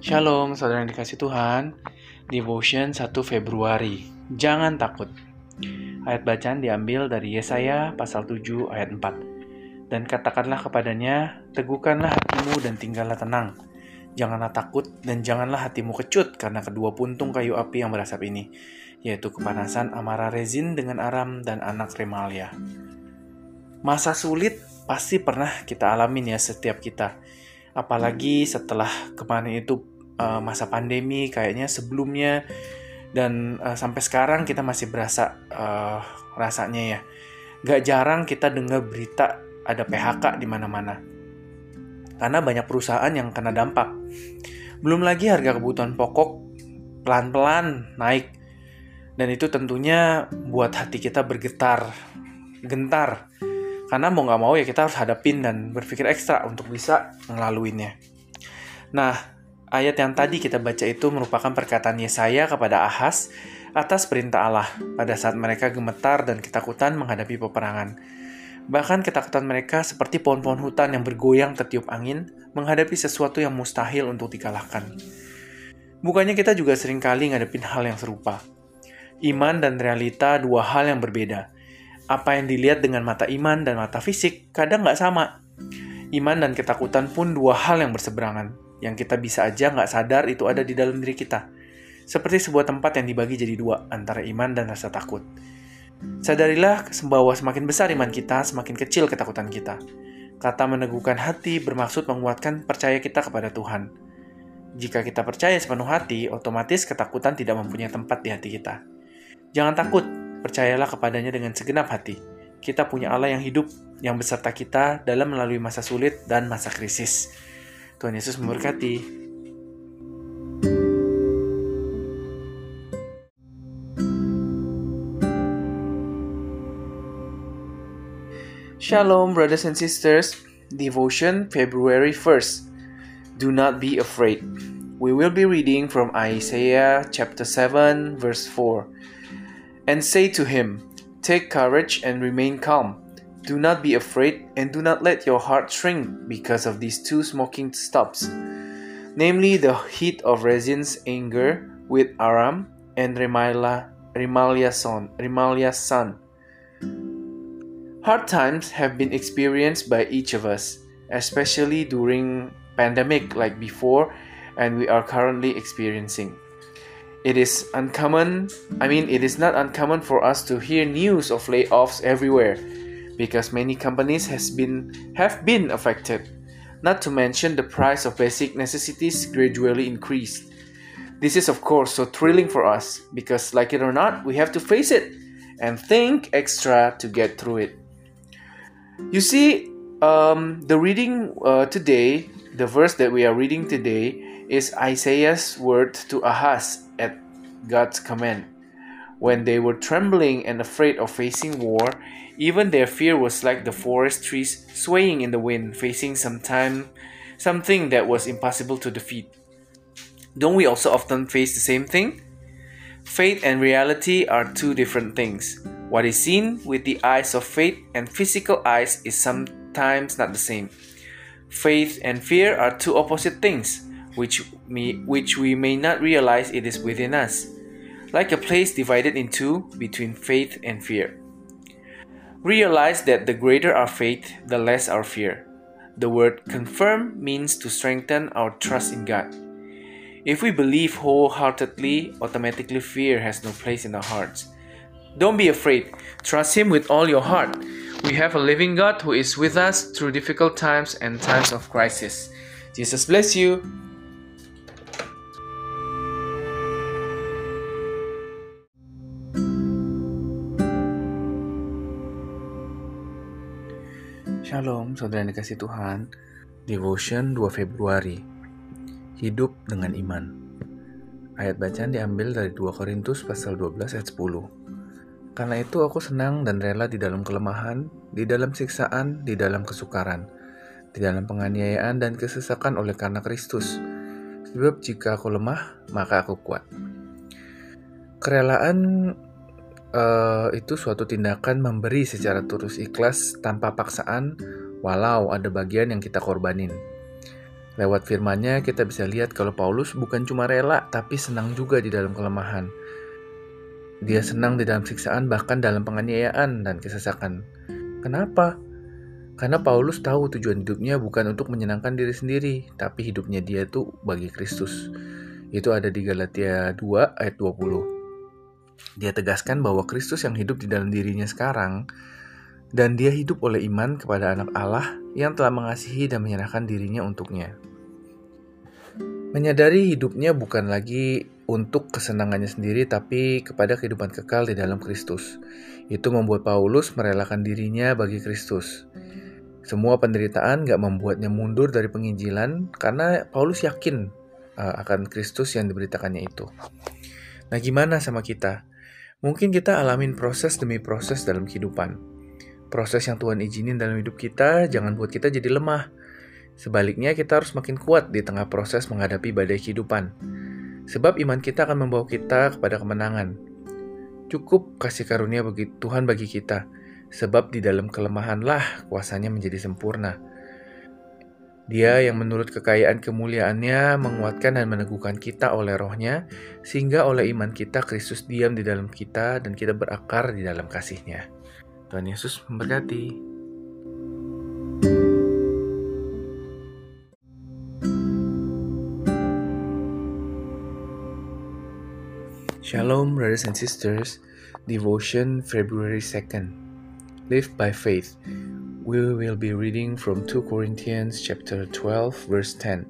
Shalom, saudara yang dikasih Tuhan. Devotion 1 Februari. Jangan takut. Ayat bacaan diambil dari Yesaya pasal 7 ayat 4. Dan katakanlah kepadanya, teguhkanlah hatimu dan tinggallah tenang. Janganlah takut dan janganlah hatimu kecut karena kedua puntung kayu api yang berasap ini, yaitu kepanasan amarah rezin dengan aram dan anak remalia. Masa sulit pasti pernah kita alamin ya setiap kita apalagi setelah kemarin itu uh, masa pandemi kayaknya sebelumnya. Dan uh, sampai sekarang kita masih berasa uh, rasanya ya gak jarang kita dengar berita ada PHK di mana-mana. Karena banyak perusahaan yang kena dampak. Belum lagi harga kebutuhan pokok pelan-pelan naik. Dan itu tentunya buat hati kita bergetar gentar karena mau nggak mau ya kita harus hadapin dan berpikir ekstra untuk bisa ngelaluinnya. Nah, ayat yang tadi kita baca itu merupakan perkataan Yesaya kepada Ahas atas perintah Allah pada saat mereka gemetar dan ketakutan menghadapi peperangan. Bahkan ketakutan mereka seperti pohon-pohon hutan yang bergoyang tertiup angin menghadapi sesuatu yang mustahil untuk dikalahkan. Bukannya kita juga sering kali ngadepin hal yang serupa. Iman dan realita dua hal yang berbeda apa yang dilihat dengan mata iman dan mata fisik kadang nggak sama. Iman dan ketakutan pun dua hal yang berseberangan, yang kita bisa aja nggak sadar itu ada di dalam diri kita. Seperti sebuah tempat yang dibagi jadi dua, antara iman dan rasa takut. Sadarilah bahwa semakin besar iman kita, semakin kecil ketakutan kita. Kata meneguhkan hati bermaksud menguatkan percaya kita kepada Tuhan. Jika kita percaya sepenuh hati, otomatis ketakutan tidak mempunyai tempat di hati kita. Jangan takut, Percayalah kepadanya dengan segenap hati. Kita punya Allah yang hidup, yang beserta kita dalam melalui masa sulit dan masa krisis. Tuhan Yesus memberkati. Shalom, brothers and sisters. Devotion, February 1st. Do not be afraid. We will be reading from Isaiah chapter 7, verse 4. And say to him, Take courage and remain calm. Do not be afraid, and do not let your heart shrink because of these two smoking stops, namely the heat of Rezin's anger with Aram and Remaliah, son. Son. Hard times have been experienced by each of us, especially during pandemic like before and we are currently experiencing. It is uncommon, I mean, it is not uncommon for us to hear news of layoffs everywhere because many companies has been have been affected. Not to mention the price of basic necessities gradually increased. This is of course so thrilling for us because like it or not, we have to face it and think extra to get through it. You see, um, the reading uh, today, the verse that we are reading today is Isaiah's word to Ahaz God's command. When they were trembling and afraid of facing war, even their fear was like the forest trees swaying in the wind, facing some time, something that was impossible to defeat. Don't we also often face the same thing? Faith and reality are two different things. What is seen with the eyes of faith and physical eyes is sometimes not the same. Faith and fear are two opposite things which, may, which we may not realize it is within us, like a place divided in two between faith and fear. Realize that the greater our faith, the less our fear. The word confirm means to strengthen our trust in God. If we believe wholeheartedly, automatically fear has no place in our hearts. Don't be afraid. Trust Him with all your heart. We have a living God who is with us through difficult times and times of crisis. Jesus bless you. Shalom, saudara yang dikasih Tuhan. Devotion 2 Februari. Hidup dengan iman. Ayat bacaan diambil dari 2 Korintus pasal 12 ayat 10. Karena itu aku senang dan rela di dalam kelemahan, di dalam siksaan, di dalam kesukaran, di dalam penganiayaan dan kesesakan oleh karena Kristus. Sebab jika aku lemah, maka aku kuat. Kerelaan uh, itu suatu tindakan memberi secara tulus ikhlas tanpa paksaan, walau ada bagian yang kita korbanin. Lewat firmannya kita bisa lihat kalau Paulus bukan cuma rela tapi senang juga di dalam kelemahan. Dia senang di dalam siksaan bahkan dalam penganiayaan dan kesesakan. Kenapa? Karena Paulus tahu tujuan hidupnya bukan untuk menyenangkan diri sendiri, tapi hidupnya dia itu bagi Kristus. Itu ada di Galatia 2 ayat 20. Dia tegaskan bahwa Kristus yang hidup di dalam dirinya sekarang dan dia hidup oleh iman kepada anak Allah yang telah mengasihi dan menyerahkan dirinya untuknya. Menyadari hidupnya bukan lagi untuk kesenangannya sendiri tapi kepada kehidupan kekal di dalam Kristus. Itu membuat Paulus merelakan dirinya bagi Kristus. Semua penderitaan gak membuatnya mundur dari penginjilan karena Paulus yakin uh, akan Kristus yang diberitakannya itu. Nah gimana sama kita? Mungkin kita alamin proses demi proses dalam kehidupan. Proses yang Tuhan izinin dalam hidup kita jangan buat kita jadi lemah. Sebaliknya kita harus makin kuat di tengah proses menghadapi badai kehidupan. Sebab iman kita akan membawa kita kepada kemenangan. Cukup kasih karunia bagi Tuhan bagi kita sebab di dalam kelemahanlah kuasanya menjadi sempurna. Dia yang menurut kekayaan kemuliaannya menguatkan dan meneguhkan kita oleh rohnya, sehingga oleh iman kita Kristus diam di dalam kita dan kita berakar di dalam kasihnya. Tuhan Yesus memberkati. Shalom brothers and sisters, devotion February 2nd. live by faith. We will be reading from 2 Corinthians chapter 12 verse 10.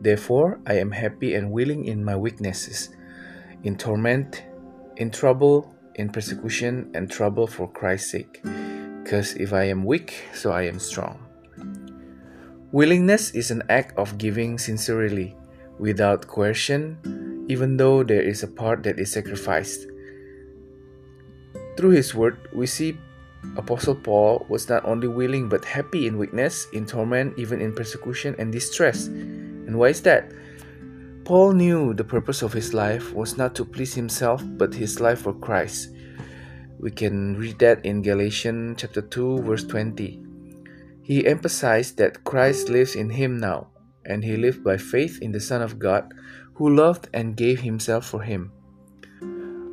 Therefore, I am happy and willing in my weaknesses, in torment, in trouble, in persecution and trouble for Christ's sake. Because if I am weak, so I am strong. Willingness is an act of giving sincerely, without coercion, even though there is a part that is sacrificed. Through his word, we see Apostle Paul was not only willing but happy in weakness, in torment, even in persecution and distress. And why is that? Paul knew the purpose of his life was not to please himself but his life for Christ. We can read that in Galatians chapter 2 verse 20. He emphasized that Christ lives in him now, and he lived by faith in the Son of God who loved and gave himself for him.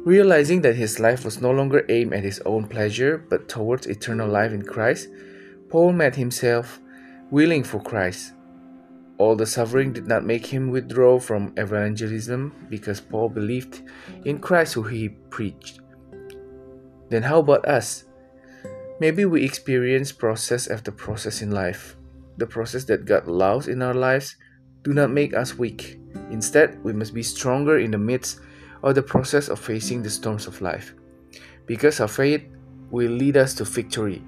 Realizing that his life was no longer aimed at his own pleasure but towards eternal life in Christ, Paul made himself willing for Christ. All the suffering did not make him withdraw from evangelism because Paul believed in Christ who he preached. Then how about us? Maybe we experience process after process in life. The process that God allows in our lives do not make us weak. Instead, we must be stronger in the midst or the process of facing the storms of life. Because our faith will lead us to victory.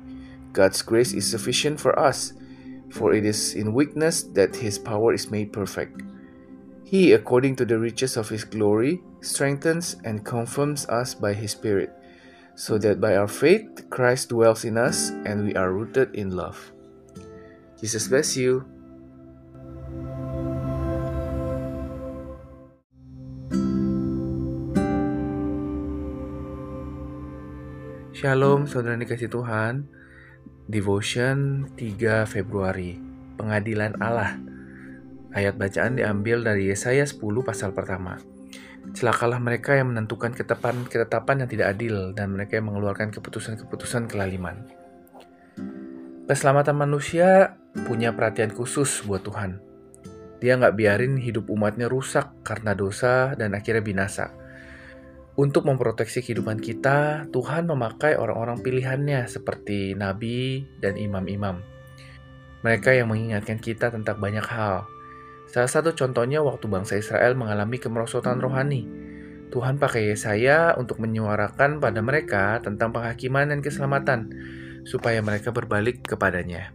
God's grace is sufficient for us, for it is in weakness that His power is made perfect. He, according to the riches of His glory, strengthens and confirms us by His Spirit, so that by our faith Christ dwells in us and we are rooted in love. Jesus bless you. Shalom saudara dikasih Tuhan. Devotion 3 Februari. Pengadilan Allah. Ayat bacaan diambil dari Yesaya 10 pasal pertama. Celakalah mereka yang menentukan ketetapan-ketetapan yang tidak adil dan mereka yang mengeluarkan keputusan-keputusan kelaliman. Keselamatan manusia punya perhatian khusus buat Tuhan. Dia nggak biarin hidup umatnya rusak karena dosa dan akhirnya binasa untuk memproteksi kehidupan kita, Tuhan memakai orang-orang pilihannya seperti nabi dan imam-imam. Mereka yang mengingatkan kita tentang banyak hal. Salah satu contohnya waktu bangsa Israel mengalami kemerosotan rohani. Tuhan pakai Yesaya untuk menyuarakan pada mereka tentang penghakiman dan keselamatan, supaya mereka berbalik kepadanya.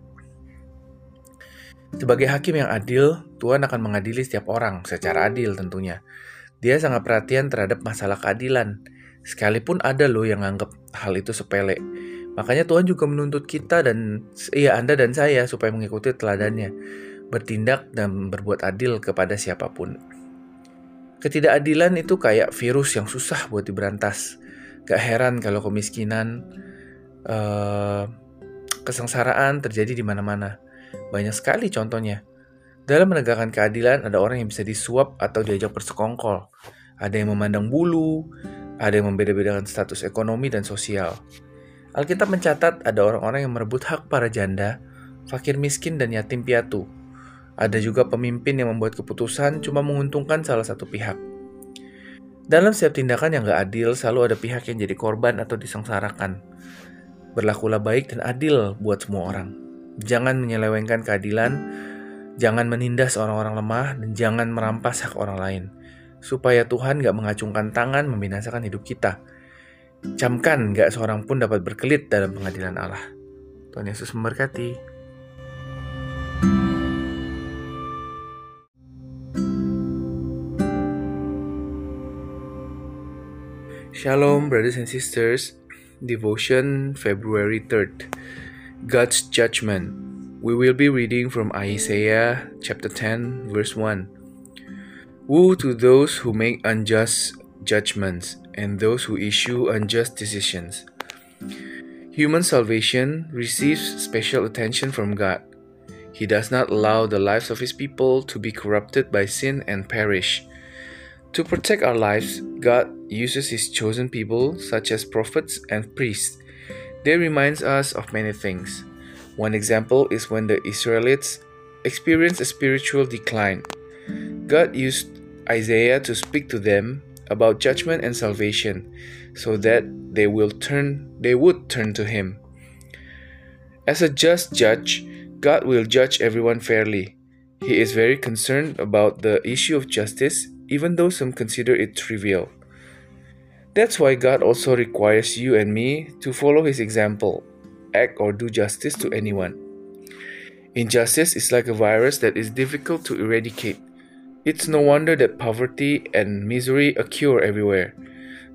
Sebagai hakim yang adil, Tuhan akan mengadili setiap orang secara adil tentunya. Dia sangat perhatian terhadap masalah keadilan, sekalipun ada loh yang anggap hal itu sepele. Makanya Tuhan juga menuntut kita dan ya Anda dan saya supaya mengikuti teladannya, bertindak dan berbuat adil kepada siapa pun. Ketidakadilan itu kayak virus yang susah buat diberantas. Gak heran kalau kemiskinan, uh, kesengsaraan terjadi di mana-mana. Banyak sekali contohnya. Dalam menegakkan keadilan, ada orang yang bisa disuap atau diajak bersekongkol. Ada yang memandang bulu, ada yang membeda-bedakan status ekonomi dan sosial. Alkitab mencatat ada orang-orang yang merebut hak para janda, fakir miskin, dan yatim piatu. Ada juga pemimpin yang membuat keputusan cuma menguntungkan salah satu pihak. Dalam setiap tindakan yang gak adil, selalu ada pihak yang jadi korban atau disengsarakan. Berlakulah baik dan adil buat semua orang. Jangan menyelewengkan keadilan, jangan menindas orang-orang lemah, dan jangan merampas hak orang lain. Supaya Tuhan gak mengacungkan tangan membinasakan hidup kita. Camkan gak seorang pun dapat berkelit dalam pengadilan Allah. Tuhan Yesus memberkati. Shalom, brothers and sisters. Devotion, February 3rd. God's Judgment. We will be reading from Isaiah chapter 10, verse 1. Woe to those who make unjust judgments and those who issue unjust decisions. Human salvation receives special attention from God. He does not allow the lives of his people to be corrupted by sin and perish. To protect our lives, God uses His chosen people, such as prophets and priests. They remind us of many things. One example is when the Israelites experienced a spiritual decline. God used Isaiah to speak to them about judgment and salvation, so that they will turn they would turn to him. As a just judge, God will judge everyone fairly. He is very concerned about the issue of justice even though some consider it trivial. That's why God also requires you and me to follow His example, act or do justice to anyone. Injustice is like a virus that is difficult to eradicate. It's no wonder that poverty and misery occur everywhere.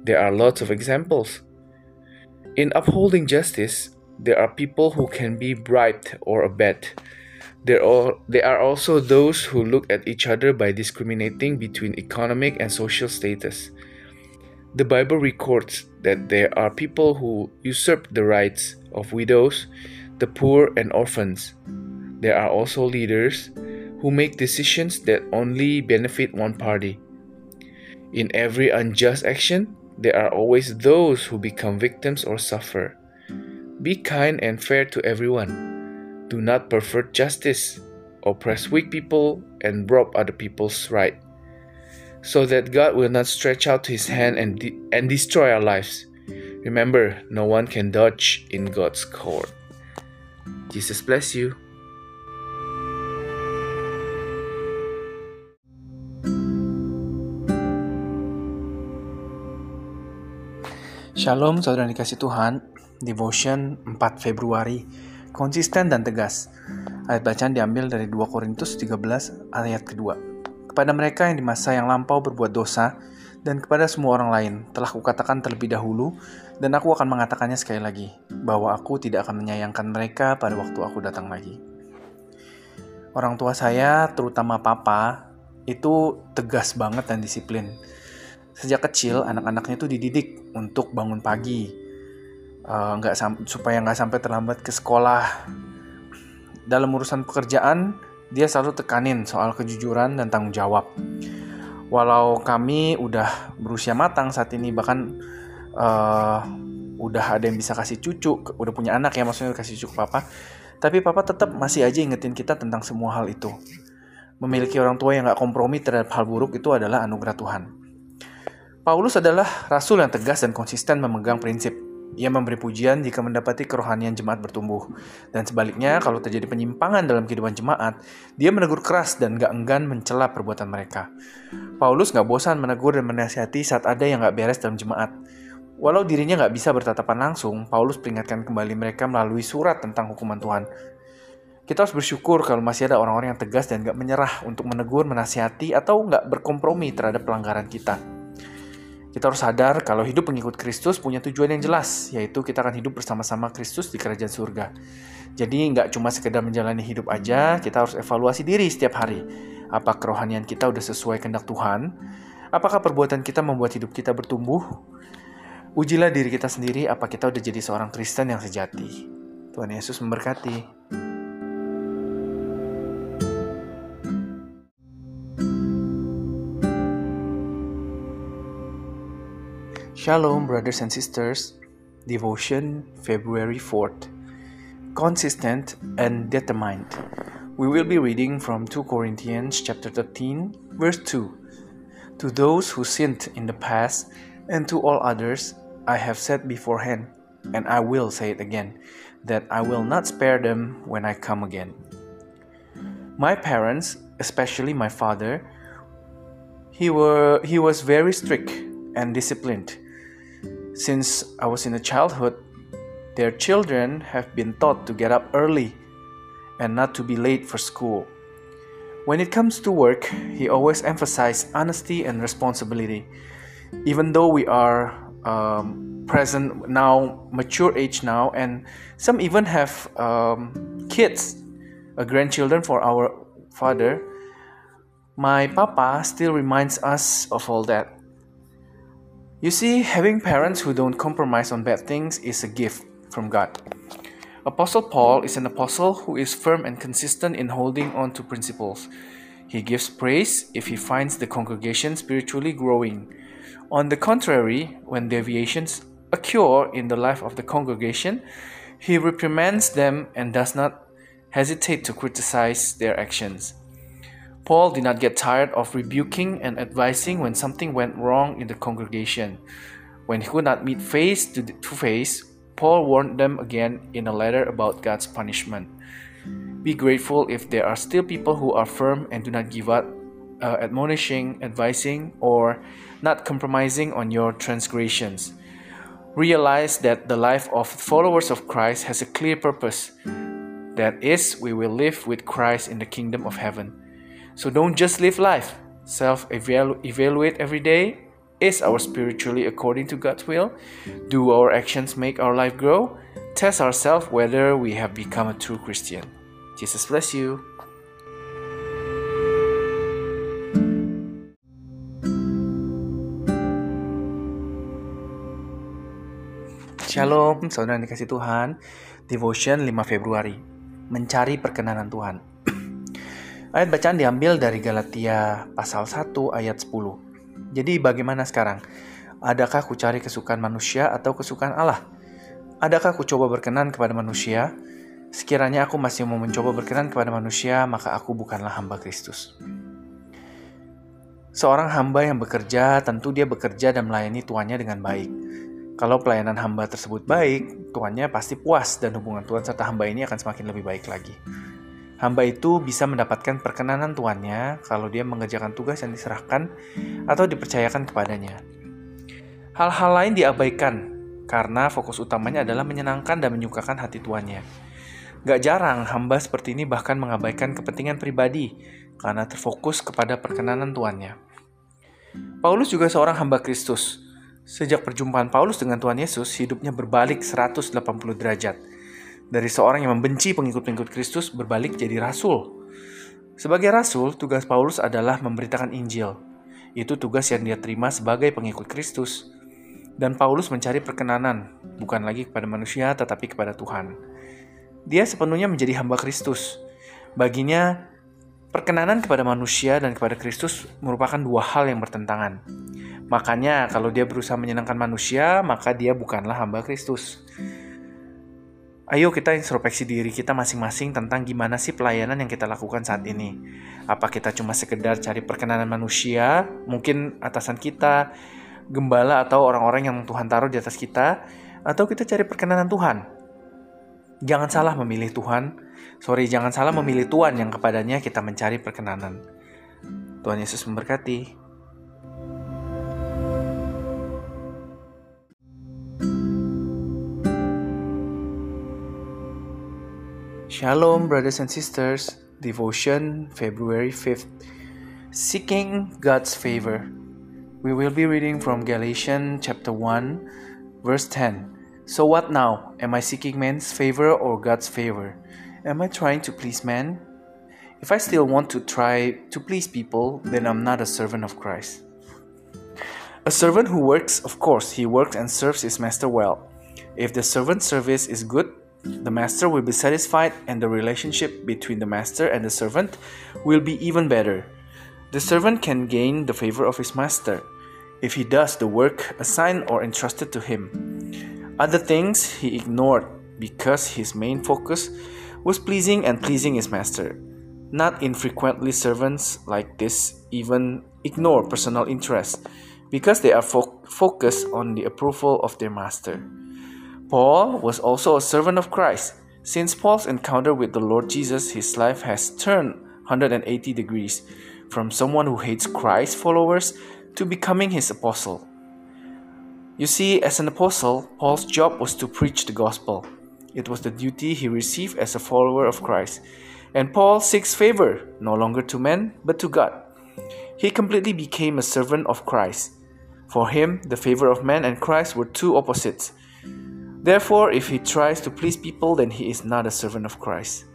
There are lots of examples. In upholding justice, there are people who can be bribed or abet. there are, there are also those who look at each other by discriminating between economic and social status. The Bible records that there are people who usurp the rights of widows, the poor, and orphans. There are also leaders who make decisions that only benefit one party. In every unjust action, there are always those who become victims or suffer. Be kind and fair to everyone. Do not pervert justice, oppress weak people, and rob other people's right, so that God will not stretch out his hand and, de- and destroy our lives. Remember, no one can dodge in God's court. Jesus bless you. Shalom saudara dikasih Tuhan, Devotion 4 Februari konsisten dan tegas. Ayat bacaan diambil dari 2 Korintus 13 ayat kedua. Kepada mereka yang di masa yang lampau berbuat dosa, dan kepada semua orang lain, telah kukatakan terlebih dahulu, dan aku akan mengatakannya sekali lagi, bahwa aku tidak akan menyayangkan mereka pada waktu aku datang lagi. Orang tua saya, terutama papa, itu tegas banget dan disiplin. Sejak kecil, anak-anaknya itu dididik untuk bangun pagi, Eh, nggak uh, supaya nggak sampai terlambat ke sekolah. Dalam urusan pekerjaan, dia selalu tekanin soal kejujuran dan tanggung jawab. Walau kami udah berusia matang saat ini, bahkan uh, udah ada yang bisa kasih cucu, udah punya anak ya maksudnya kasih cucu papa, tapi papa tetap masih aja ingetin kita tentang semua hal itu. Memiliki orang tua yang gak kompromi terhadap hal buruk itu adalah anugerah Tuhan. Paulus adalah rasul yang tegas dan konsisten memegang prinsip ia memberi pujian jika mendapati kerohanian jemaat bertumbuh. Dan sebaliknya, kalau terjadi penyimpangan dalam kehidupan jemaat, dia menegur keras dan gak enggan mencela perbuatan mereka. Paulus gak bosan menegur dan menasihati saat ada yang gak beres dalam jemaat. Walau dirinya gak bisa bertatapan langsung, Paulus peringatkan kembali mereka melalui surat tentang hukuman Tuhan. Kita harus bersyukur kalau masih ada orang-orang yang tegas dan gak menyerah untuk menegur, menasihati, atau gak berkompromi terhadap pelanggaran kita. Kita harus sadar kalau hidup pengikut Kristus punya tujuan yang jelas, yaitu kita akan hidup bersama-sama Kristus di kerajaan surga. Jadi nggak cuma sekedar menjalani hidup aja, kita harus evaluasi diri setiap hari. Apa kerohanian kita udah sesuai kehendak Tuhan? Apakah perbuatan kita membuat hidup kita bertumbuh? Ujilah diri kita sendiri apa kita udah jadi seorang Kristen yang sejati. Tuhan Yesus memberkati. Shalom, brothers and sisters. Devotion, February 4th. Consistent and determined. We will be reading from 2 Corinthians chapter 13, verse 2. To those who sinned in the past and to all others, I have said beforehand, and I will say it again, that I will not spare them when I come again. My parents, especially my father, he were he was very strict and disciplined since I was in a childhood, their children have been taught to get up early and not to be late for school. When it comes to work, he always emphasized honesty and responsibility. Even though we are um, present now, mature age now, and some even have um, kids, uh, grandchildren for our father, my papa still reminds us of all that. You see, having parents who don't compromise on bad things is a gift from God. Apostle Paul is an apostle who is firm and consistent in holding on to principles. He gives praise if he finds the congregation spiritually growing. On the contrary, when deviations occur in the life of the congregation, he reprimands them and does not hesitate to criticize their actions. Paul did not get tired of rebuking and advising when something went wrong in the congregation. When he could not meet face to, face, Paul warned them again in a letter about God's punishment. Be grateful if there are still people who are firm and do not give up, uh, admonishing, advising, or not compromising on your transgressions. Realize that the life of followers of Christ has a clear purpose. That is, we will live with Christ in the kingdom of heaven. So don't just live life. Self evaluate every day. Is our spiritually according to God's will? Do our actions make our life grow? Test ourselves whether we have become a true Christian. Jesus bless you. Shalom, saudara dikasih Tuhan. Devotion 5 Februari. Mencari perkenanan Tuhan. Ayat bacaan diambil dari Galatia pasal 1 ayat 10. Jadi bagaimana sekarang? Adakah ku cari kesukaan manusia atau kesukaan Allah? Adakah ku coba berkenan kepada manusia? Sekiranya aku masih mau mencoba berkenan kepada manusia, maka aku bukanlah hamba Kristus. Seorang hamba yang bekerja, tentu dia bekerja dan melayani tuannya dengan baik. Kalau pelayanan hamba tersebut baik, tuannya pasti puas dan hubungan tuan serta hamba ini akan semakin lebih baik lagi. Hamba itu bisa mendapatkan perkenanan tuannya kalau dia mengerjakan tugas yang diserahkan atau dipercayakan kepadanya. Hal-hal lain diabaikan karena fokus utamanya adalah menyenangkan dan menyukakan hati tuannya. Gak jarang hamba seperti ini bahkan mengabaikan kepentingan pribadi karena terfokus kepada perkenanan tuannya. Paulus juga seorang hamba Kristus. Sejak perjumpaan Paulus dengan Tuhan Yesus, hidupnya berbalik 180 derajat dari seorang yang membenci pengikut-pengikut Kristus berbalik jadi rasul. Sebagai rasul, tugas Paulus adalah memberitakan Injil. Itu tugas yang dia terima sebagai pengikut Kristus. Dan Paulus mencari perkenanan, bukan lagi kepada manusia tetapi kepada Tuhan. Dia sepenuhnya menjadi hamba Kristus. Baginya, perkenanan kepada manusia dan kepada Kristus merupakan dua hal yang bertentangan. Makanya, kalau dia berusaha menyenangkan manusia, maka dia bukanlah hamba Kristus. Ayo kita introspeksi diri kita masing-masing tentang gimana sih pelayanan yang kita lakukan saat ini. Apa kita cuma sekedar cari perkenanan manusia, mungkin atasan kita, gembala atau orang-orang yang Tuhan taruh di atas kita, atau kita cari perkenanan Tuhan. Jangan salah memilih Tuhan. Sorry, jangan salah memilih Tuhan yang kepadanya kita mencari perkenanan. Tuhan Yesus memberkati. Shalom, brothers and sisters. Devotion, February 5th. Seeking God's favor. We will be reading from Galatians chapter 1, verse 10. So, what now? Am I seeking man's favor or God's favor? Am I trying to please man? If I still want to try to please people, then I'm not a servant of Christ. A servant who works, of course, he works and serves his master well. If the servant's service is good, the master will be satisfied, and the relationship between the master and the servant will be even better. The servant can gain the favor of his master. if he does the work assigned or entrusted to him. Other things he ignored because his main focus was pleasing and pleasing his master. Not infrequently, servants like this even ignore personal interests because they are fo- focused on the approval of their master. Paul was also a servant of Christ. Since Paul's encounter with the Lord Jesus, his life has turned 180 degrees from someone who hates Christ's followers to becoming his apostle. You see, as an apostle, Paul's job was to preach the gospel. It was the duty he received as a follower of Christ. And Paul seeks favor, no longer to men, but to God. He completely became a servant of Christ. For him, the favor of man and Christ were two opposites. Therefore, if he tries to please people, then he is not a servant of Christ.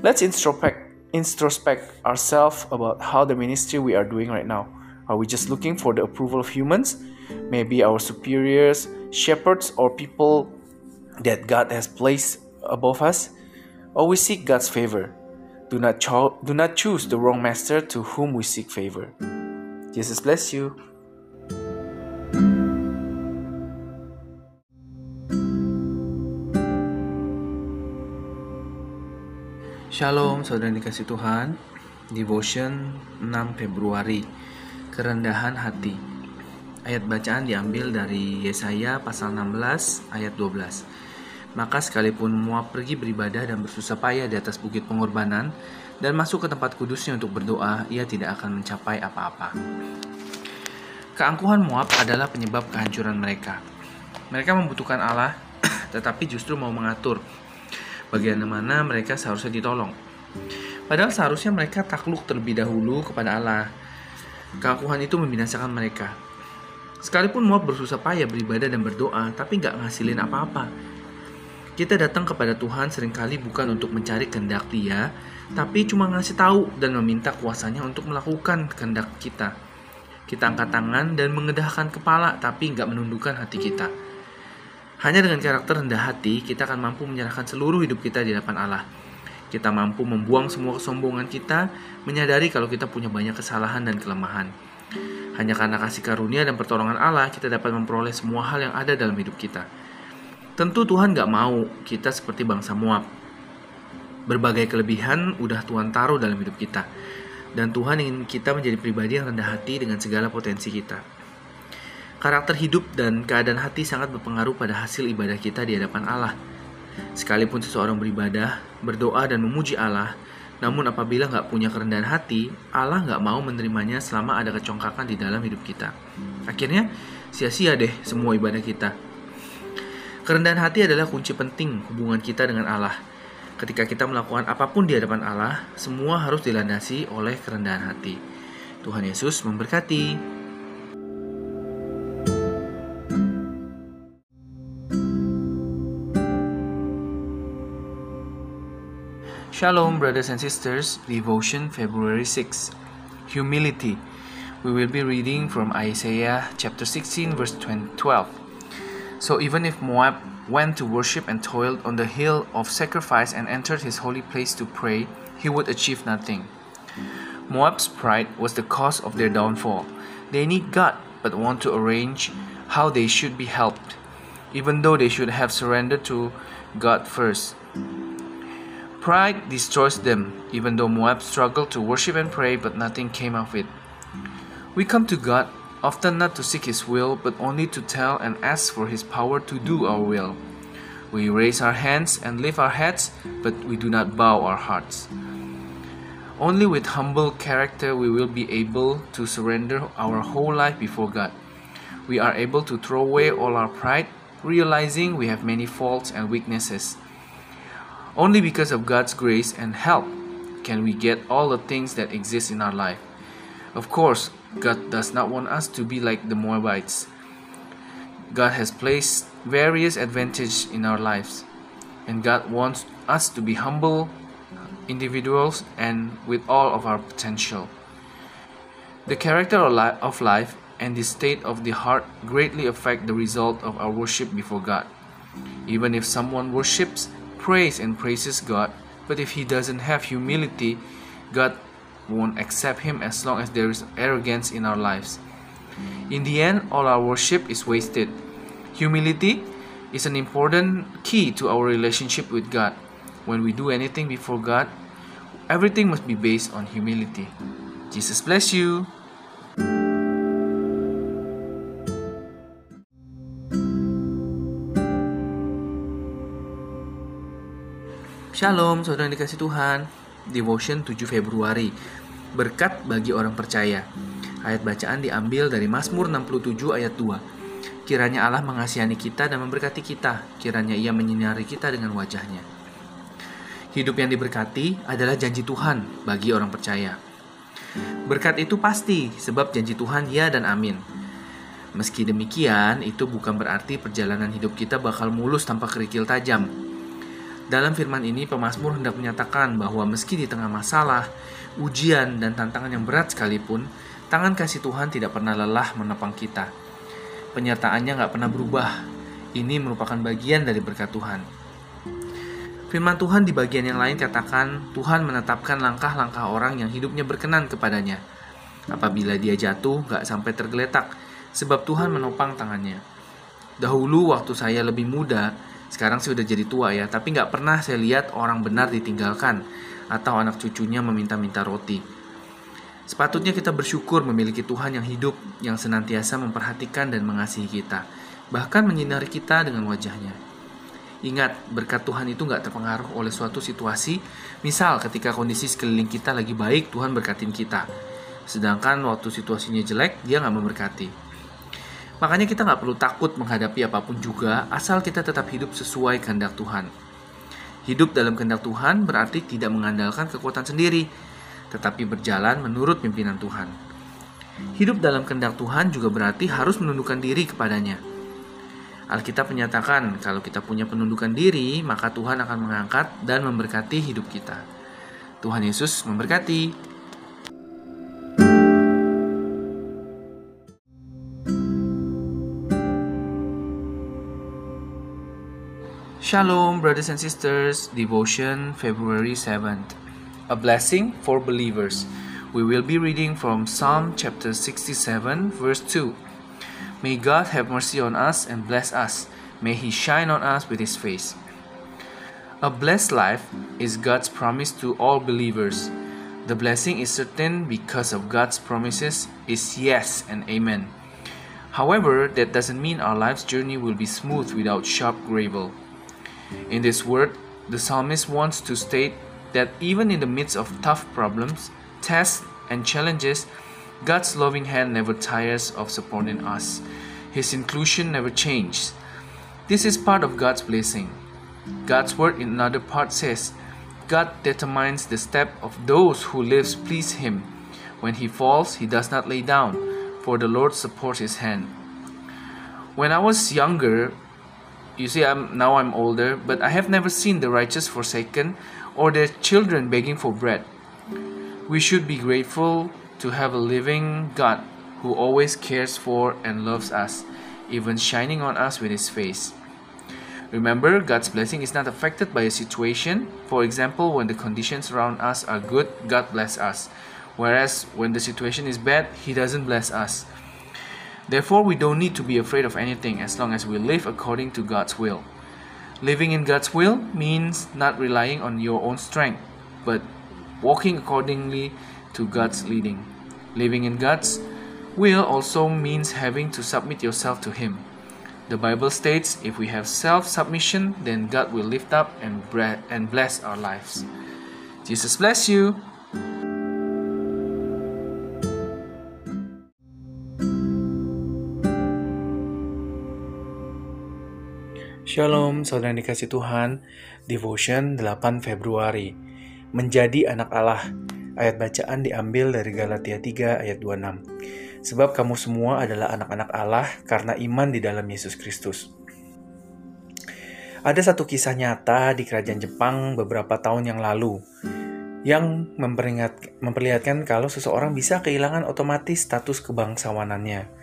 Let's introspect, introspect ourselves about how the ministry we are doing right now. Are we just looking for the approval of humans? Maybe our superiors, shepherds, or people that God has placed above us? Or we seek God's favor? Do not, cho- do not choose the wrong master to whom we seek favor. Jesus bless you. Shalom, saudara dikasih Tuhan. Devotion 6 Februari kerendahan hati. Ayat bacaan diambil dari Yesaya pasal 16 ayat 12. Maka sekalipun Moab pergi beribadah dan bersusah payah di atas bukit pengorbanan dan masuk ke tempat kudusnya untuk berdoa, ia tidak akan mencapai apa-apa. Keangkuhan Moab adalah penyebab kehancuran mereka. Mereka membutuhkan Allah, tetapi justru mau mengatur bagaimana mereka seharusnya ditolong. Padahal seharusnya mereka takluk terlebih dahulu kepada Allah, Keakuhan itu membinasakan mereka. Sekalipun Moab bersusah payah beribadah dan berdoa, tapi nggak ngasilin apa-apa. Kita datang kepada Tuhan sering kali bukan untuk mencari kehendak dia, tapi cuma ngasih tahu dan meminta kuasanya untuk melakukan kehendak kita. Kita angkat tangan dan mengedahkan kepala, tapi nggak menundukkan hati kita. Hanya dengan karakter rendah hati, kita akan mampu menyerahkan seluruh hidup kita di hadapan Allah. Kita mampu membuang semua kesombongan kita, menyadari kalau kita punya banyak kesalahan dan kelemahan. Hanya karena kasih karunia dan pertolongan Allah, kita dapat memperoleh semua hal yang ada dalam hidup kita. Tentu Tuhan gak mau kita seperti bangsa Moab. Berbagai kelebihan udah Tuhan taruh dalam hidup kita. Dan Tuhan ingin kita menjadi pribadi yang rendah hati dengan segala potensi kita. Karakter hidup dan keadaan hati sangat berpengaruh pada hasil ibadah kita di hadapan Allah. Sekalipun seseorang beribadah, berdoa dan memuji Allah, namun apabila nggak punya kerendahan hati, Allah nggak mau menerimanya selama ada kecongkakan di dalam hidup kita. Akhirnya, sia-sia deh semua ibadah kita. Kerendahan hati adalah kunci penting hubungan kita dengan Allah. Ketika kita melakukan apa pun di hadapan Allah, semua harus dilandasi oleh kerendahan hati. Tuhan Yesus memberkati. Shalom, brothers and sisters. Devotion, February 6. Humility. We will be reading from Isaiah chapter 16, verse 12. So, even if Moab went to worship and toiled on the hill of sacrifice and entered his holy place to pray, he would achieve nothing. Moab's pride was the cause of their downfall. They need God, but want to arrange how they should be helped, even though they should have surrendered to God first. Pride destroys them, even though Moab struggled to worship and pray, but nothing came of it. We come to God often not to seek His will, but only to tell and ask for His power to do our will. We raise our hands and lift our heads, but we do not bow our hearts. Only with humble character we will be able to surrender our whole life before God. We are able to throw away all our pride, realizing we have many faults and weaknesses. Only because of God's grace and help can we get all the things that exist in our life. Of course, God does not want us to be like the Moabites. God has placed various advantages in our lives, and God wants us to be humble individuals and with all of our potential. The character of life and the state of the heart greatly affect the result of our worship before God. Even if someone worships praise and praises God, but if he doesn't have humility, God won't accept him as long as there is arrogance in our lives. In the end, all our worship is wasted. Humility is an important key to our relationship with God. When we do anything before God, everything must be based on humility. Jesus bless you. Shalom, saudara yang dikasih Tuhan. Devotion 7 Februari. Berkat bagi orang percaya. Ayat bacaan diambil dari Mazmur 67 ayat 2. Kiranya Allah mengasihani kita dan memberkati kita. Kiranya ia menyinari kita dengan wajahnya. Hidup yang diberkati adalah janji Tuhan bagi orang percaya. Berkat itu pasti, sebab janji Tuhan ya dan amin. Meski demikian, itu bukan berarti perjalanan hidup kita bakal mulus tanpa kerikil tajam dalam firman ini, pemazmur hendak menyatakan bahwa meski di tengah masalah, ujian, dan tantangan yang berat sekalipun, tangan kasih Tuhan tidak pernah lelah menopang kita. Penyertaannya nggak pernah berubah. Ini merupakan bagian dari berkat Tuhan. Firman Tuhan di bagian yang lain katakan, Tuhan menetapkan langkah-langkah orang yang hidupnya berkenan kepadanya. Apabila dia jatuh, nggak sampai tergeletak, sebab Tuhan menopang tangannya. Dahulu waktu saya lebih muda, sekarang sih udah jadi tua ya, tapi nggak pernah saya lihat orang benar ditinggalkan atau anak cucunya meminta-minta roti. Sepatutnya kita bersyukur memiliki Tuhan yang hidup, yang senantiasa memperhatikan dan mengasihi kita, bahkan menyinari kita dengan wajahnya. Ingat, berkat Tuhan itu nggak terpengaruh oleh suatu situasi, misal ketika kondisi sekeliling kita lagi baik, Tuhan berkatin kita. Sedangkan waktu situasinya jelek, dia nggak memberkati. Makanya kita nggak perlu takut menghadapi apa pun juga, asal kita tetap hidup sesuai kehendak Tuhan. Hidup dalam kehendak Tuhan berarti tidak mengandalkan kekuatan sendiri, tetapi berjalan menurut pimpinan Tuhan. Hidup dalam kehendak Tuhan juga berarti harus menundukkan diri kepadanya. Alkitab menyatakan, kalau kita punya penundukan diri, maka Tuhan akan mengangkat dan memberkati hidup kita. Tuhan Yesus memberkati. Shalom, brothers and sisters. Devotion, February 7th. A blessing for believers. We will be reading from Psalm chapter 67, verse 2. May God have mercy on us and bless us. May He shine on us with His face. A blessed life is God's promise to all believers. The blessing is certain because of God's promises is yes and amen. However, that doesn't mean our life's journey will be smooth without sharp gravel. In this word, the psalmist wants to state that even in the midst of tough problems, tests, and challenges, God's loving hand never tires of supporting us. His inclusion never changes. This is part of God's blessing. God's word in another part says, God determines the step of those who lives please him. When he falls, he does not lay down, for the Lord supports his hand. When I was younger, you see, I'm now I'm older, but I have never seen the righteous forsaken or their children begging for bread. We should be grateful to have a living God who always cares for and loves us, even shining on us with his face. Remember, God's blessing is not affected by a situation. For example, when the conditions around us are good, God bless us. Whereas when the situation is bad, He doesn't bless us. Therefore, we don't need to be afraid of anything as long as we live according to God's will. Living in God's will means not relying on your own strength, but walking accordingly to God's leading. Living in God's will also means having to submit yourself to Him. The Bible states if we have self submission, then God will lift up and bless our lives. Jesus bless you. Shalom, saudara yang dikasih Tuhan. Devotion 8 Februari. Menjadi anak Allah. Ayat bacaan diambil dari Galatia 3 ayat 26. Sebab kamu semua adalah anak-anak Allah karena iman di dalam Yesus Kristus. Ada satu kisah nyata di kerajaan Jepang beberapa tahun yang lalu yang memperlihatkan kalau seseorang bisa kehilangan otomatis status kebangsawanannya.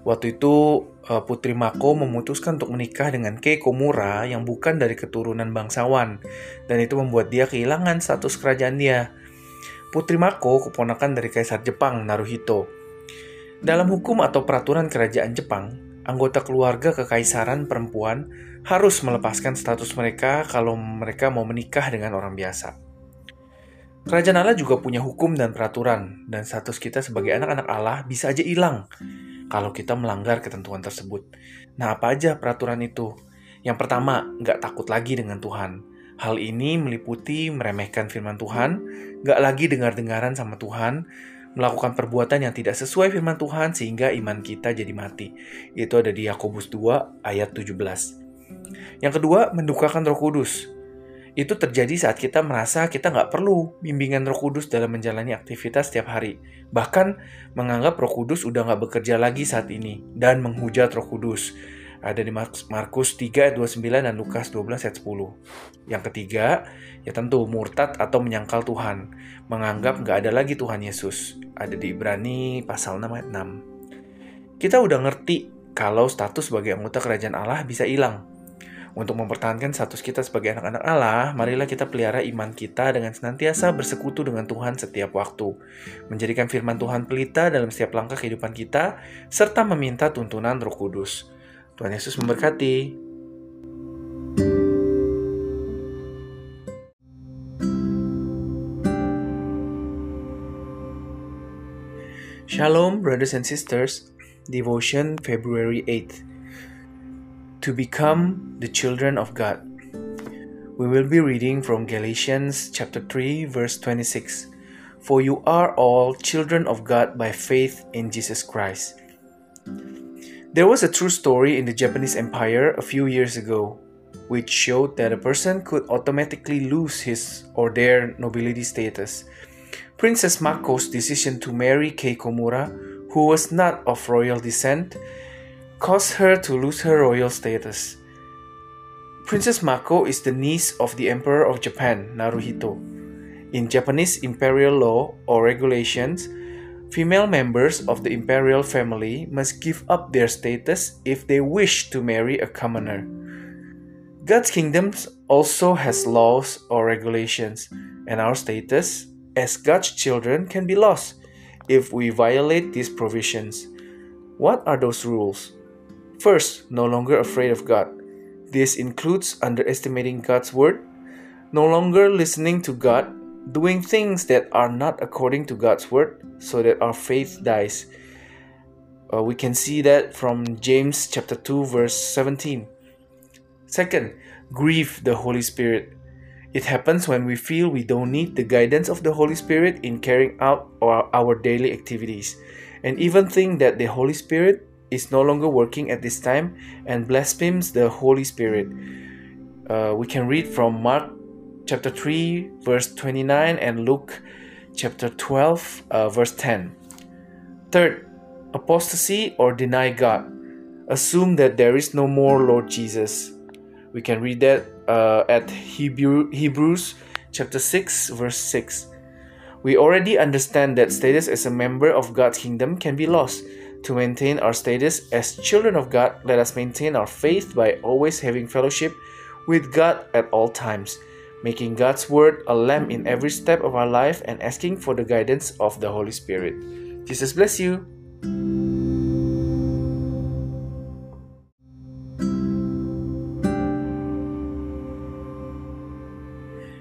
Waktu itu Putri Mako memutuskan untuk menikah dengan Kei Komura yang bukan dari keturunan bangsawan dan itu membuat dia kehilangan status kerajaan dia. Putri Mako keponakan dari Kaisar Jepang Naruhito. Dalam hukum atau peraturan kerajaan Jepang, anggota keluarga kekaisaran perempuan harus melepaskan status mereka kalau mereka mau menikah dengan orang biasa. Kerajaan Allah juga punya hukum dan peraturan, dan status kita sebagai anak-anak Allah bisa aja hilang kalau kita melanggar ketentuan tersebut. Nah, apa aja peraturan itu? Yang pertama, nggak takut lagi dengan Tuhan. Hal ini meliputi meremehkan firman Tuhan, nggak lagi dengar-dengaran sama Tuhan, melakukan perbuatan yang tidak sesuai firman Tuhan sehingga iman kita jadi mati. Itu ada di Yakobus 2 ayat 17. Yang kedua, mendukakan roh kudus. Itu terjadi saat kita merasa kita nggak perlu bimbingan roh kudus dalam menjalani aktivitas setiap hari. Bahkan menganggap roh kudus udah nggak bekerja lagi saat ini dan menghujat roh kudus. Ada di Markus 3 ayat 29 dan Lukas 12 ayat 10. Yang ketiga, ya tentu murtad atau menyangkal Tuhan. Menganggap nggak ada lagi Tuhan Yesus. Ada di Ibrani pasal 6 ayat 6. Kita udah ngerti kalau status sebagai anggota kerajaan Allah bisa hilang untuk mempertahankan status kita sebagai anak-anak Allah, marilah kita pelihara iman kita dengan senantiasa bersekutu dengan Tuhan setiap waktu, menjadikan firman Tuhan pelita dalam setiap langkah kehidupan kita, serta meminta tuntunan Roh Kudus. Tuhan Yesus memberkati. Shalom, brothers and sisters. Devotion February 8th. To become the children of God. We will be reading from Galatians chapter 3 verse 26. For you are all children of God by faith in Jesus Christ. There was a true story in the Japanese Empire a few years ago which showed that a person could automatically lose his or their nobility status. Princess Mako's decision to marry Keikomura, who was not of royal descent, caused her to lose her royal status. Princess Mako is the niece of the Emperor of Japan, Naruhito. In Japanese imperial law or regulations, female members of the imperial family must give up their status if they wish to marry a commoner. God's kingdom also has laws or regulations, and our status as God's children can be lost if we violate these provisions. What are those rules? First, no longer afraid of God. This includes underestimating God's word, no longer listening to God, doing things that are not according to God's word, so that our faith dies. Uh, we can see that from James chapter 2 verse 17. Second, grieve the Holy Spirit. It happens when we feel we don't need the guidance of the Holy Spirit in carrying out our, our daily activities, and even think that the Holy Spirit is no longer working at this time and blasphemes the Holy Spirit. Uh, we can read from Mark chapter 3, verse 29, and Luke chapter 12, uh, verse 10. Third, apostasy or deny God. Assume that there is no more Lord Jesus. We can read that uh, at Hebrew, Hebrews chapter 6, verse 6. We already understand that status as a member of God's kingdom can be lost to maintain our status as children of God, let us maintain our faith by always having fellowship with God at all times, making God's word a lamp in every step of our life and asking for the guidance of the Holy Spirit. Jesus bless you.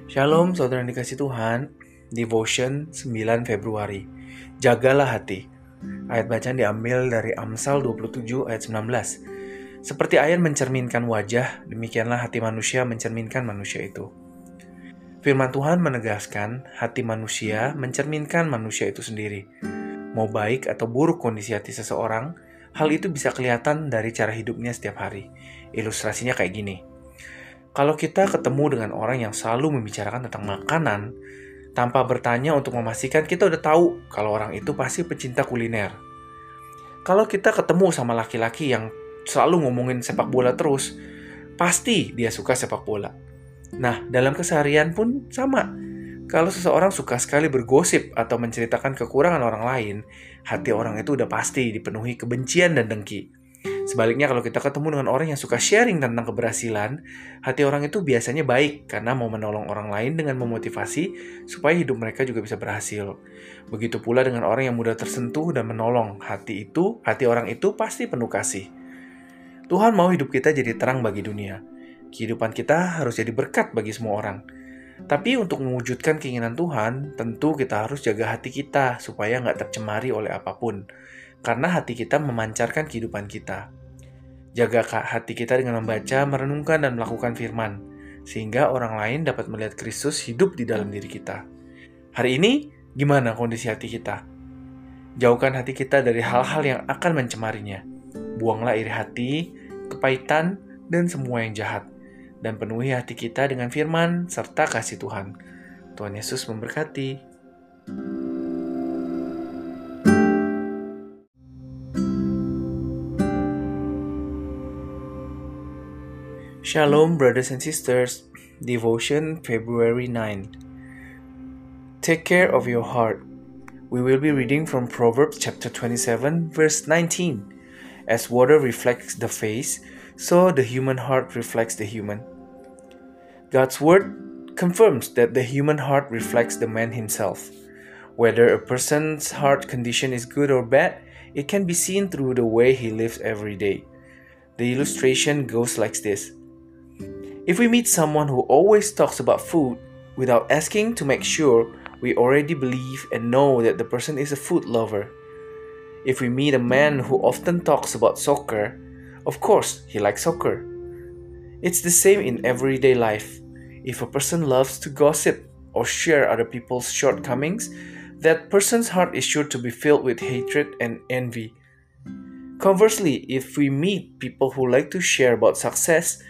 Shalom saudara yang dikasih Tuhan, Devotion 9 Februari. Jagalah hati. Ayat bacaan diambil dari Amsal 27 ayat 19. Seperti air mencerminkan wajah, demikianlah hati manusia mencerminkan manusia itu. Firman Tuhan menegaskan hati manusia mencerminkan manusia itu sendiri. Mau baik atau buruk kondisi hati seseorang, hal itu bisa kelihatan dari cara hidupnya setiap hari. Ilustrasinya kayak gini. Kalau kita ketemu dengan orang yang selalu membicarakan tentang makanan, tanpa bertanya untuk memastikan kita udah tahu kalau orang itu pasti pecinta kuliner. Kalau kita ketemu sama laki-laki yang selalu ngomongin sepak bola terus, pasti dia suka sepak bola. Nah, dalam keseharian pun sama. Kalau seseorang suka sekali bergosip atau menceritakan kekurangan orang lain, hati orang itu udah pasti dipenuhi kebencian dan dengki. Sebaliknya kalau kita ketemu dengan orang yang suka sharing tentang keberhasilan, hati orang itu biasanya baik karena mau menolong orang lain dengan memotivasi supaya hidup mereka juga bisa berhasil. Begitu pula dengan orang yang mudah tersentuh dan menolong, hati itu, hati orang itu pasti penuh kasih. Tuhan mau hidup kita jadi terang bagi dunia. Kehidupan kita harus jadi berkat bagi semua orang. Tapi untuk mewujudkan keinginan Tuhan, tentu kita harus jaga hati kita supaya nggak tercemari oleh apa pun. Karena hati kita memancarkan kehidupan kita. Jaga hati kita dengan membaca, merenungkan, dan melakukan firman, sehingga orang lain dapat melihat Kristus hidup di dalam diri kita. Hari ini, gimana kondisi hati kita? Jauhkan hati kita dari hal-hal yang akan mencemarinya. Buanglah iri hati, kepahitan, dan semua yang jahat. Dan penuhi hati kita dengan firman serta kasih Tuhan. Tuhan Yesus memberkati. Shalom, brothers and sisters. Devotion, February 9. Take care of your heart. We will be reading from Proverbs chapter 27, verse 19. As water reflects the face, so the human heart reflects the human. God's word confirms that the human heart reflects the man himself. Whether a person's heart condition is good or bad, it can be seen through the way he lives every day. The illustration goes like this if we meet someone who always talks about food without asking to make sure we already believe and know that the person is a food lover. If we meet a man who often talks about soccer, of course he likes soccer. It's the same in everyday life. If a person loves to gossip or share other people's shortcomings, that person's heart is sure to be filled with hatred and envy. Conversely, if we meet people who like to share about success,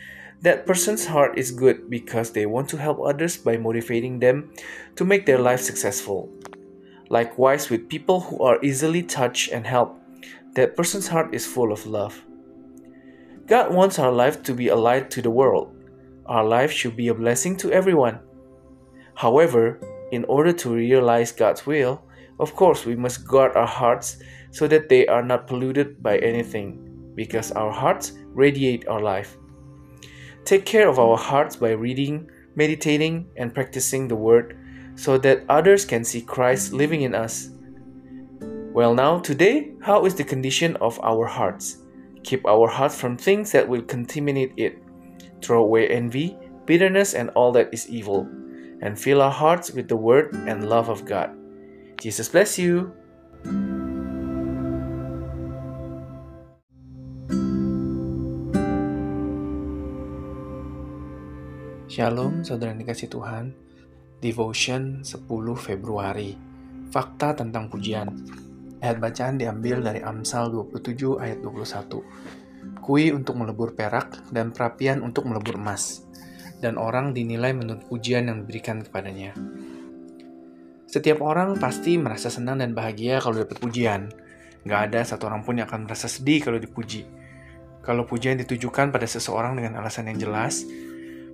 that person's heart is good because they want to help others by motivating them to make their life successful. Likewise, with people who are easily touched and helped, that person's heart is full of love. God wants our life to be a light to the world. Our life should be a blessing to everyone. However, in order to realize God's will, of course, we must guard our hearts so that they are not polluted by anything, because our hearts radiate our life. Take care of our hearts by reading, meditating, and practicing the Word so that others can see Christ living in us. Well, now, today, how is the condition of our hearts? Keep our hearts from things that will contaminate it. Throw away envy, bitterness, and all that is evil, and fill our hearts with the Word and love of God. Jesus bless you. Shalom, saudara yang dikasih Tuhan. Devotion 10 Februari. Fakta tentang pujian. Ayat bacaan diambil dari Amsal 27 ayat 21. Kui untuk melebur perak dan perapian untuk melebur emas. Dan orang dinilai menurut pujian yang diberikan kepadanya. Setiap orang pasti merasa senang dan bahagia kalau dapat pujian. Gak ada satu orang pun yang akan merasa sedih kalau dipuji. Kalau pujian ditujukan pada seseorang dengan alasan yang jelas,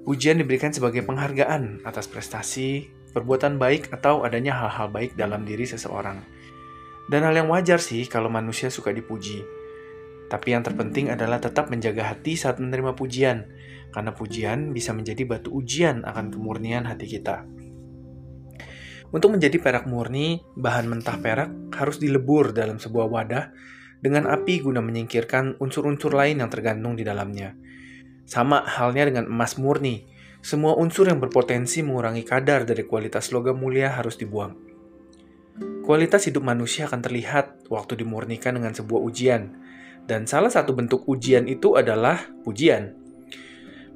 Pujian diberikan sebagai penghargaan atas prestasi, perbuatan baik, atau adanya hal-hal baik dalam diri seseorang. Dan hal yang wajar sih kalau manusia suka dipuji. Tapi yang terpenting adalah tetap menjaga hati saat menerima pujian, karena pujian bisa menjadi batu ujian akan kemurnian hati kita. Untuk menjadi perak murni, bahan mentah perak harus dilebur dalam sebuah wadah dengan api guna menyingkirkan unsur-unsur lain yang tergantung di dalamnya. Sama halnya dengan emas murni, semua unsur yang berpotensi mengurangi kadar dari kualitas logam mulia harus dibuang. Kualitas hidup manusia akan terlihat waktu dimurnikan dengan sebuah ujian, dan salah satu bentuk ujian itu adalah pujian.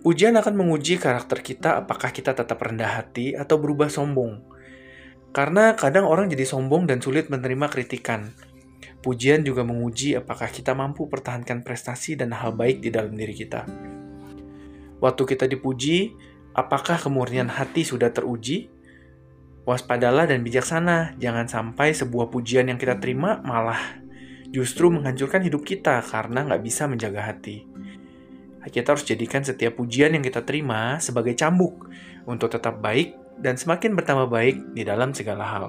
Pujian akan menguji karakter kita apakah kita tetap rendah hati atau berubah sombong. Karena kadang orang jadi sombong dan sulit menerima kritikan. Pujian juga menguji apakah kita mampu pertahankan prestasi dan hal baik di dalam diri kita. Waktu kita dipuji, apakah kemurnian hati sudah teruji? Waspadalah dan bijaksana, jangan sampai sebuah pujian yang kita terima malah justru menghancurkan hidup kita karena nggak bisa menjaga hati. Kita harus jadikan setiap pujian yang kita terima sebagai cambuk untuk tetap baik dan semakin bertambah baik di dalam segala hal.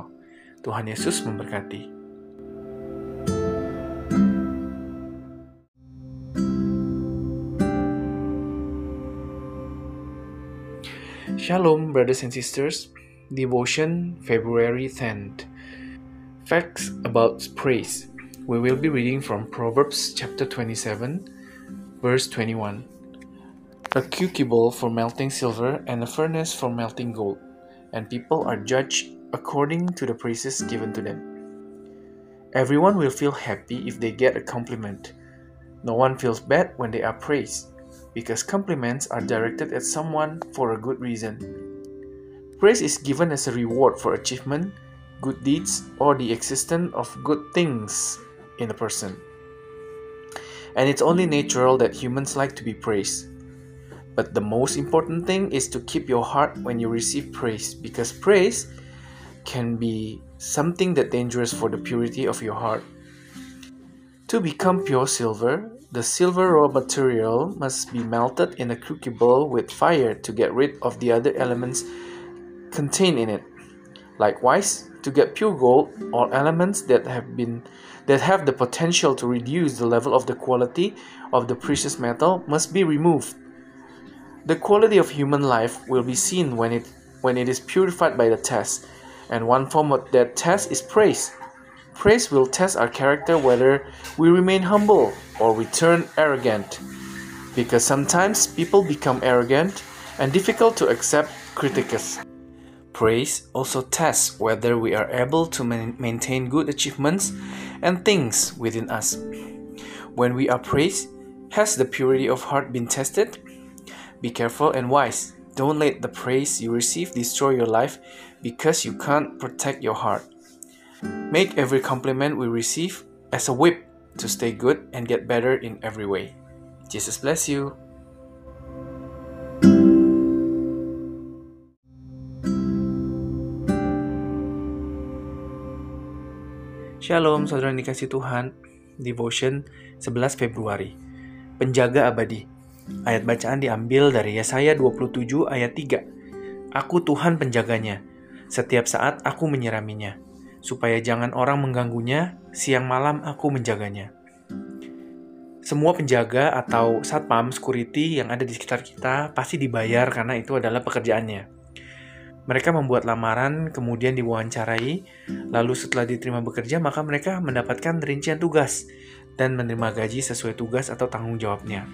Tuhan Yesus memberkati. Shalom, brothers and sisters. Devotion, February 10th. Facts about praise. We will be reading from Proverbs chapter 27, verse 21. A crucible for melting silver and a furnace for melting gold, and people are judged according to the praises given to them. Everyone will feel happy if they get a compliment. No one feels bad when they are praised, because compliments are directed at someone for a good reason. Praise is given as a reward for achievement, good deeds, or the existence of good things in a person. And it's only natural that humans like to be praised. But the most important thing is to keep your heart when you receive praise because praise can be something that dangerous for the purity of your heart. To become pure silver, the silver raw material must be melted in a crucible with fire to get rid of the other elements contained in it. Likewise, to get pure gold, all elements that have been that have the potential to reduce the level of the quality of the precious metal must be removed. The quality of human life will be seen when it when it is purified by the test, and one form of that test is praise. Praise will test our character whether we remain humble or we turn arrogant. Because sometimes people become arrogant and difficult to accept criticism. Praise also tests whether we are able to maintain good achievements and things within us. When we are praised, has the purity of heart been tested? Be careful and wise. Don't let the praise you receive destroy your life because you can't protect your heart. Make every compliment we receive as a whip to stay good and get better in every way. Jesus bless you. Shalom saudara dikasih Tuhan. Devotion 11 Februari. Penjaga abadi. Ayat bacaan diambil dari Yesaya 27 ayat 3 Aku Tuhan penjaganya. Setiap saat aku menyiraminya Supaya jangan orang mengganggunya Siang malam aku menjaganya Semua penjaga atau satpam security yang ada di sekitar kita pasti dibayar karena itu adalah pekerjaannya. Mereka membuat lamaran, kemudian diwawancarai, lalu setelah diterima bekerja, maka mereka mendapatkan rincian tugas dan menerima gaji sesuai tugas atau tanggung jawabnya.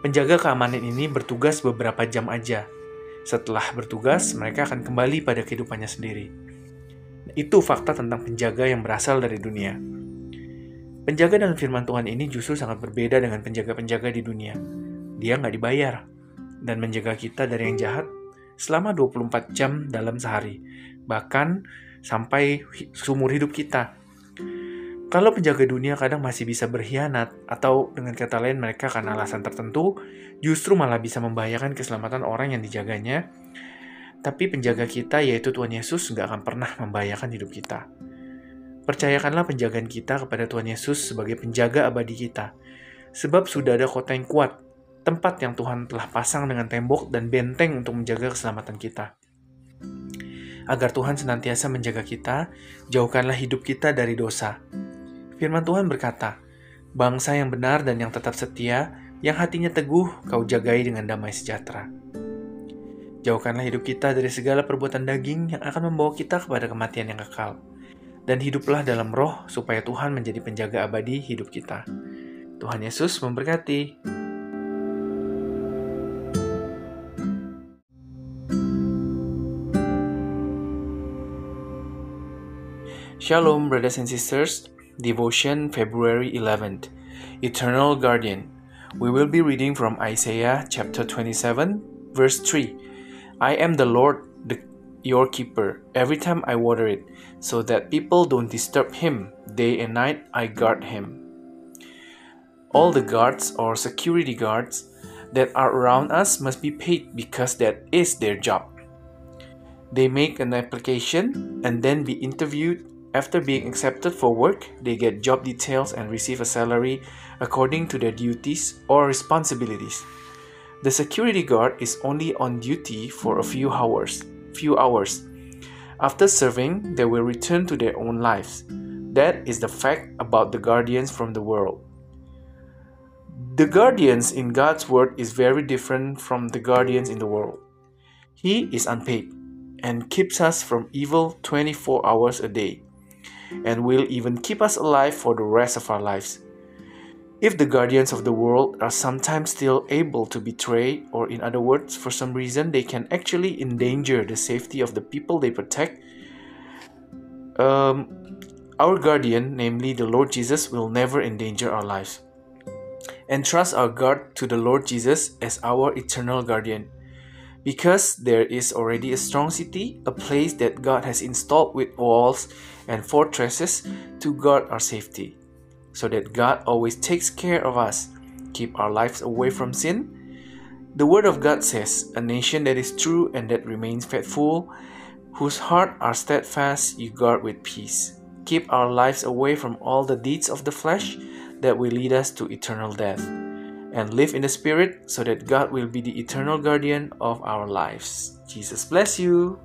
Penjaga keamanan ini bertugas beberapa jam aja. Setelah bertugas, mereka akan kembali pada kehidupannya sendiri. Itu fakta tentang penjaga yang berasal dari dunia. Penjaga dalam firman Tuhan ini justru sangat berbeda dengan penjaga-penjaga di dunia. Dia nggak dibayar dan menjaga kita dari yang jahat selama 24 jam dalam sehari, bahkan sampai seumur hidup kita. Kalau penjaga dunia kadang masih bisa berkhianat, atau dengan kata lain mereka karena alasan tertentu, justru malah bisa membahayakan keselamatan orang yang dijaganya, tapi penjaga kita yaitu Tuhan Yesus nggak akan pernah membahayakan hidup kita. Percayakanlah penjagaan kita kepada Tuhan Yesus sebagai penjaga abadi kita, sebab sudah ada kota yang kuat tempat yang Tuhan telah pasang dengan tembok dan benteng untuk menjaga keselamatan kita. Agar Tuhan senantiasa menjaga kita, jauhkanlah hidup kita dari dosa. Firman Tuhan berkata, Bangsa yang benar dan yang tetap setia, yang hatinya teguh, kau jagai dengan damai sejahtera. Jauhkanlah hidup kita dari segala perbuatan daging yang akan membawa kita kepada kematian yang kekal. Dan hiduplah dalam roh supaya Tuhan menjadi penjaga abadi hidup kita. Tuhan Yesus memberkati. Shalom, brothers and sisters. Devotion, February 11th. Eternal Guardian. We will be reading from Isaiah chapter 27, verse 3. I am the Lord, the, your keeper, every time I water it, so that people don't disturb him. Day and night I guard him. All the guards or security guards that are around us must be paid because that is their job. They make an application and then be interviewed after being accepted for work, they get job details and receive a salary according to their duties or responsibilities. The security guard is only on duty for a few hours. Few hours. After serving, they will return to their own lives. That is the fact about the guardians from the world. The guardians in God's word is very different from the guardians in the world. He is unpaid and keeps us from evil 24 hours a day, and will even keep us alive for the rest of our lives. If the guardians of the world are sometimes still able to betray, or in other words, for some reason they can actually endanger the safety of the people they protect, um, our guardian, namely the Lord Jesus, will never endanger our lives. Entrust our guard to the Lord Jesus as our eternal guardian. Because there is already a strong city, a place that God has installed with walls and fortresses to guard our safety, so that God always takes care of us, keep our lives away from sin. The Word of God says, A nation that is true and that remains faithful, whose heart are steadfast, you guard with peace. Keep our lives away from all the deeds of the flesh that will lead us to eternal death, and live in the Spirit so that God will be the eternal guardian of our lives. Jesus bless you.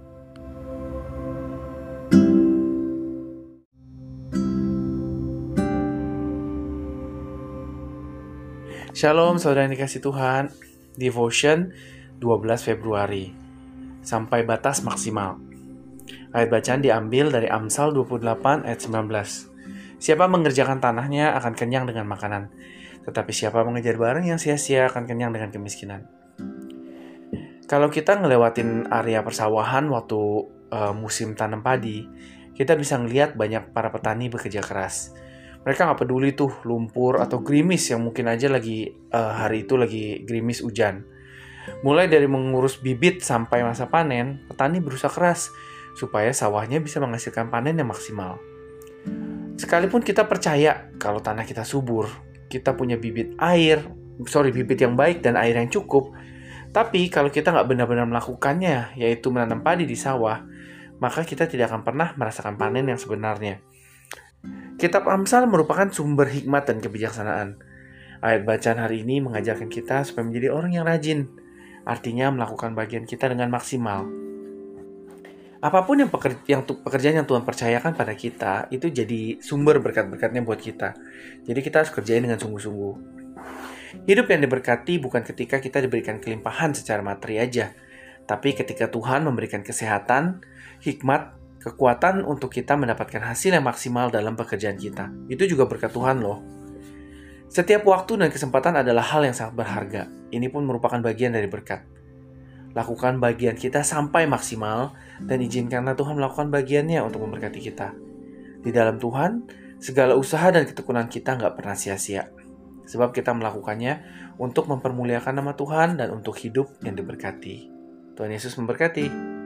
Shalom saudara yang dikasih Tuhan. Devotion 12 Februari. Sampai batas maksimal. Ayat bacaan diambil dari Amsal 28 ayat 19 Siapa mengerjakan tanahnya akan kenyang dengan makanan. Tetapi siapa mengejar barang yang sia-sia akan kenyang dengan kemiskinan. Kalau kita ngelewatin area persawahan waktu uh, musim tanam padi Kita bisa ngeliat banyak para petani bekerja keras mereka nggak peduli tuh lumpur atau gerimis yang mungkin aja lagi uh, hari itu lagi gerimis hujan. Mulai dari mengurus bibit sampai masa panen, petani berusaha keras supaya sawahnya bisa menghasilkan panen yang maksimal. Sekalipun kita percaya kalau tanah kita subur, kita punya bibit air, sorry bibit yang baik dan air yang cukup, tapi kalau kita nggak benar-benar melakukannya, yaitu menanam padi di sawah, maka kita tidak akan pernah merasakan panen yang sebenarnya. Kitab Amsal merupakan sumber hikmat dan kebijaksanaan. Ayat bacaan hari ini mengajarkan kita supaya menjadi orang yang rajin, artinya melakukan bagian kita dengan maksimal. Apa pun yang, yang pekerjaan yang Tuhan percayakan pada kita itu jadi sumber berkat-berkatnya buat kita. Jadi kita harus kerjain dengan sungguh-sungguh. Hidup yang diberkati bukan ketika kita diberikan kelimpahan secara materi aja, tapi ketika Tuhan memberikan kesehatan, hikmat, kekuatan untuk kita mendapatkan hasil yang maksimal dalam pekerjaan kita. Itu juga berkat Tuhan loh. Setiap waktu dan kesempatan adalah hal yang sangat berharga. Ini pun merupakan bagian dari berkat. Lakukan bagian kita sampai maksimal dan izinkanlah Tuhan melakukan bagiannya untuk memberkati kita. Di dalam Tuhan, segala usaha dan ketekunan kita nggak pernah sia-sia. Sebab kita melakukannya untuk mempermuliakan nama Tuhan dan untuk hidup yang diberkati. Tuhan Yesus memberkati.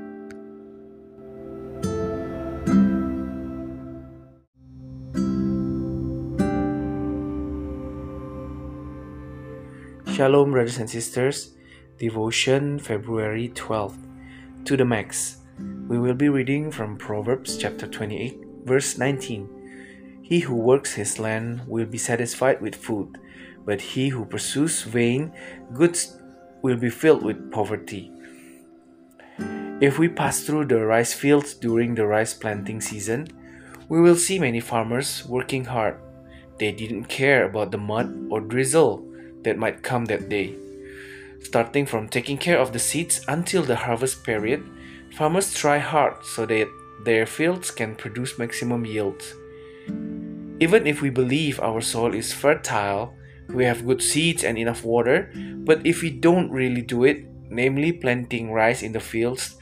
Shalom, brothers and sisters. Devotion, February 12th. To the max. We will be reading from Proverbs chapter 28, verse 19. He who works his land will be satisfied with food, but he who pursues vain goods will be filled with poverty. If we pass through the rice fields during the rice planting season, we will see many farmers working hard. They didn't care about the mud or drizzle that might come that day. Starting from taking care of the seeds until the harvest period, farmers try hard so that their fields can produce maximum yields. Even if we believe our soil is fertile, we have good seeds and enough water, but if we don't really do it, namely planting rice in the fields,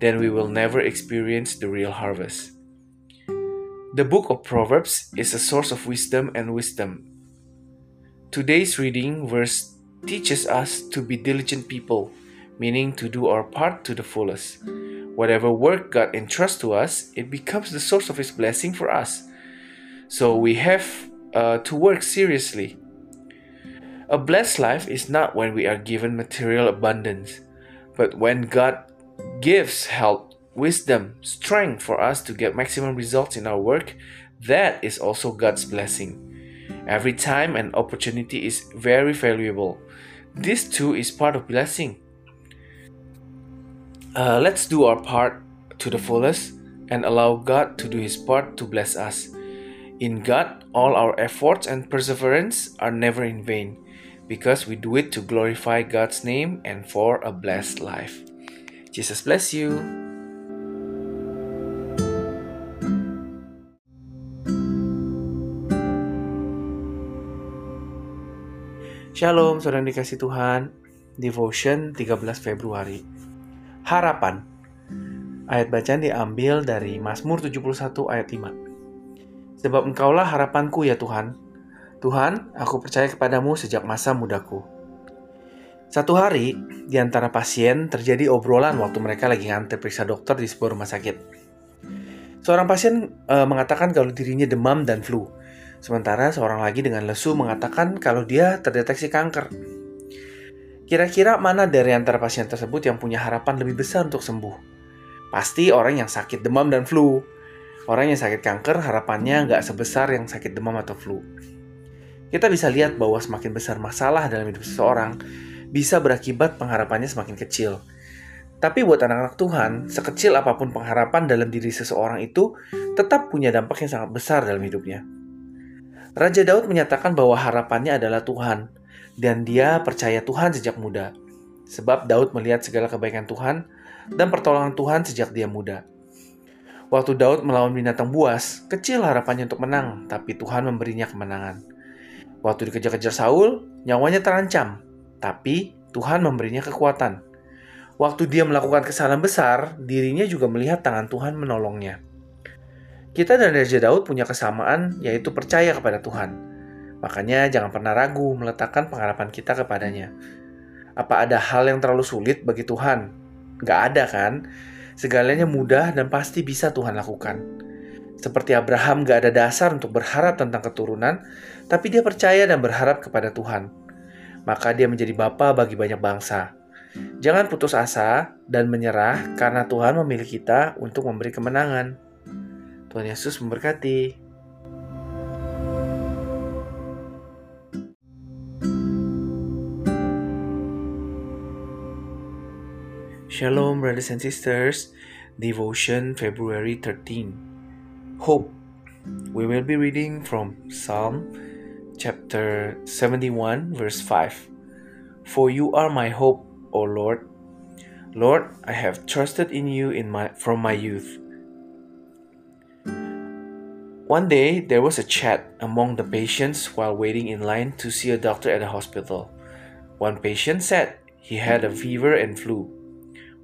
then we will never experience the real harvest. The book of Proverbs is a source of wisdom and wisdom, Today's reading verse teaches us to be diligent people, meaning to do our part to the fullest. Whatever work God entrusts to us, it becomes the source of His blessing for us. So we have uh, to work seriously. A blessed life is not when we are given material abundance, but when God gives help, wisdom, strength for us to get maximum results in our work, that is also God's blessing. Every time and opportunity is very valuable. This too is part of blessing. Uh, let's do our part to the fullest and allow God to do His part to bless us. In God, all our efforts and perseverance are never in vain because we do it to glorify God's name and for a blessed life. Jesus bless you. Shalom, saudara dikasih Tuhan. Devotion 13 Februari. Harapan. Ayat bacaan diambil dari Mazmur 71 ayat 5. Sebab engkaulah harapanku ya Tuhan. Tuhan, aku percaya kepadamu sejak masa mudaku. Satu hari, di antara pasien terjadi obrolan waktu mereka lagi ngantri periksa dokter di sebuah rumah sakit. Seorang pasien e, mengatakan kalau dirinya demam dan flu, Sementara seorang lagi dengan lesu mengatakan kalau dia terdeteksi kanker. Kira-kira mana dari antara pasien tersebut yang punya harapan lebih besar untuk sembuh? Pasti orang yang sakit demam dan flu. Orang yang sakit kanker harapannya nggak sebesar yang sakit demam atau flu. Kita bisa lihat bahwa semakin besar masalah dalam hidup seseorang, bisa berakibat pengharapannya semakin kecil. Tapi buat anak-anak Tuhan, sekecil apa pun pengharapan dalam diri seseorang itu tetap punya dampak yang sangat besar dalam hidupnya. Raja Daud menyatakan bahwa harapannya adalah Tuhan, dan dia percaya Tuhan sejak muda. Sebab Daud melihat segala kebaikan Tuhan dan pertolongan Tuhan sejak dia muda. Waktu Daud melawan binatang buas, kecil harapannya untuk menang, tapi Tuhan memberinya kemenangan. Waktu dikejar-kejar Saul, nyawanya terancam, tapi Tuhan memberinya kekuatan. Waktu dia melakukan kesalahan besar, dirinya juga melihat tangan Tuhan menolongnya. Kita dan Raja Daud punya kesamaan, yaitu percaya kepada Tuhan. Makanya jangan pernah ragu meletakkan pengharapan kita kepadanya. Apa ada hal yang terlalu sulit bagi Tuhan? Gak ada kan? Segalanya mudah dan pasti bisa Tuhan lakukan. Seperti Abraham gak ada dasar untuk berharap tentang keturunan, tapi dia percaya dan berharap kepada Tuhan. Maka dia menjadi bapa bagi banyak bangsa. Jangan putus asa dan menyerah karena Tuhan memilih kita untuk memberi kemenangan. Tuhan Yesus memberkati. Shalom, brothers and sisters. Devotion February 13. Hope. We will be reading from Psalm chapter 71, verse 5. For you are my hope, O Lord. Lord, I have trusted in you in my, from my youth. One day, there was a chat among the patients while waiting in line to see a doctor at a hospital. One patient said he had a fever and flu,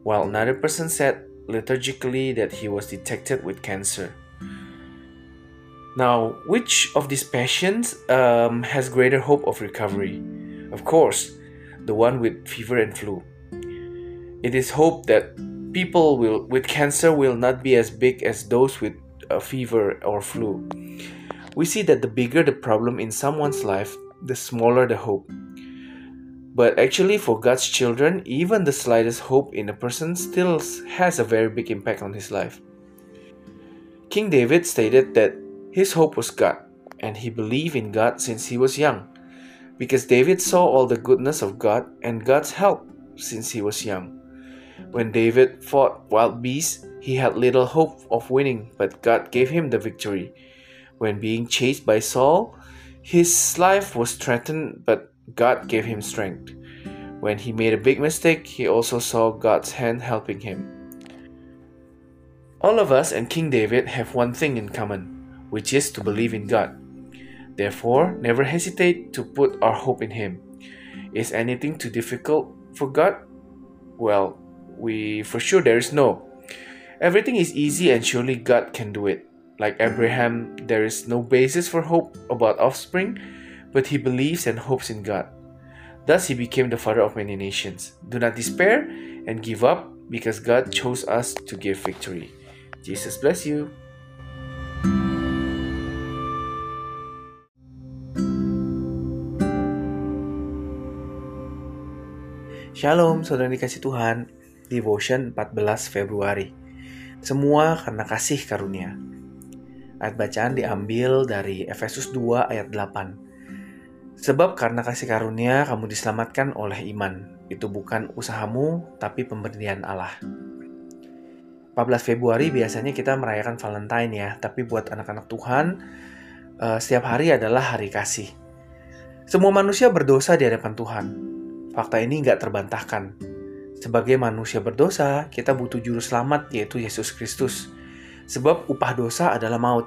while another person said liturgically that he was detected with cancer. Now, which of these patients um, has greater hope of recovery? Of course, the one with fever and flu. It is hoped that people will, with cancer will not be as big as those with a fever or flu. We see that the bigger the problem in someone's life, the smaller the hope. But actually, for God's children, even the slightest hope in a person still has a very big impact on his life. King David stated that his hope was God, and he believed in God since he was young, because David saw all the goodness of God and God's help since he was young. When David fought wild beasts, he had little hope of winning, but God gave him the victory. When being chased by Saul, his life was threatened, but God gave him strength. When he made a big mistake, he also saw God's hand helping him. All of us and King David have one thing in common, which is to believe in God. Therefore, never hesitate to put our hope in Him. Is anything too difficult for God? Well, we for sure there is no. Everything is easy and surely God can do it. Like hmm. Abraham, there is no basis for hope about offspring, but he believes and hopes in God. Thus, he became the father of many nations. Do not despair and give up because God chose us to give victory. Jesus bless you. Shalom, saudara dikasih Tuhan. Devotion 14 Februari. Semua karena kasih karunia. Ayat bacaan diambil dari Efesus 2 ayat 8. Sebab karena kasih karunia kamu diselamatkan oleh iman. Itu bukan usahamu, tapi pemberian Allah. 14 Februari biasanya kita merayakan Valentine ya, tapi buat anak-anak Tuhan, eh, setiap hari adalah hari kasih. Semua manusia berdosa di hadapan Tuhan. Fakta ini nggak terbantahkan. Sebagai manusia berdosa, kita butuh juru selamat yaitu Yesus Kristus. Sebab upah dosa adalah maut.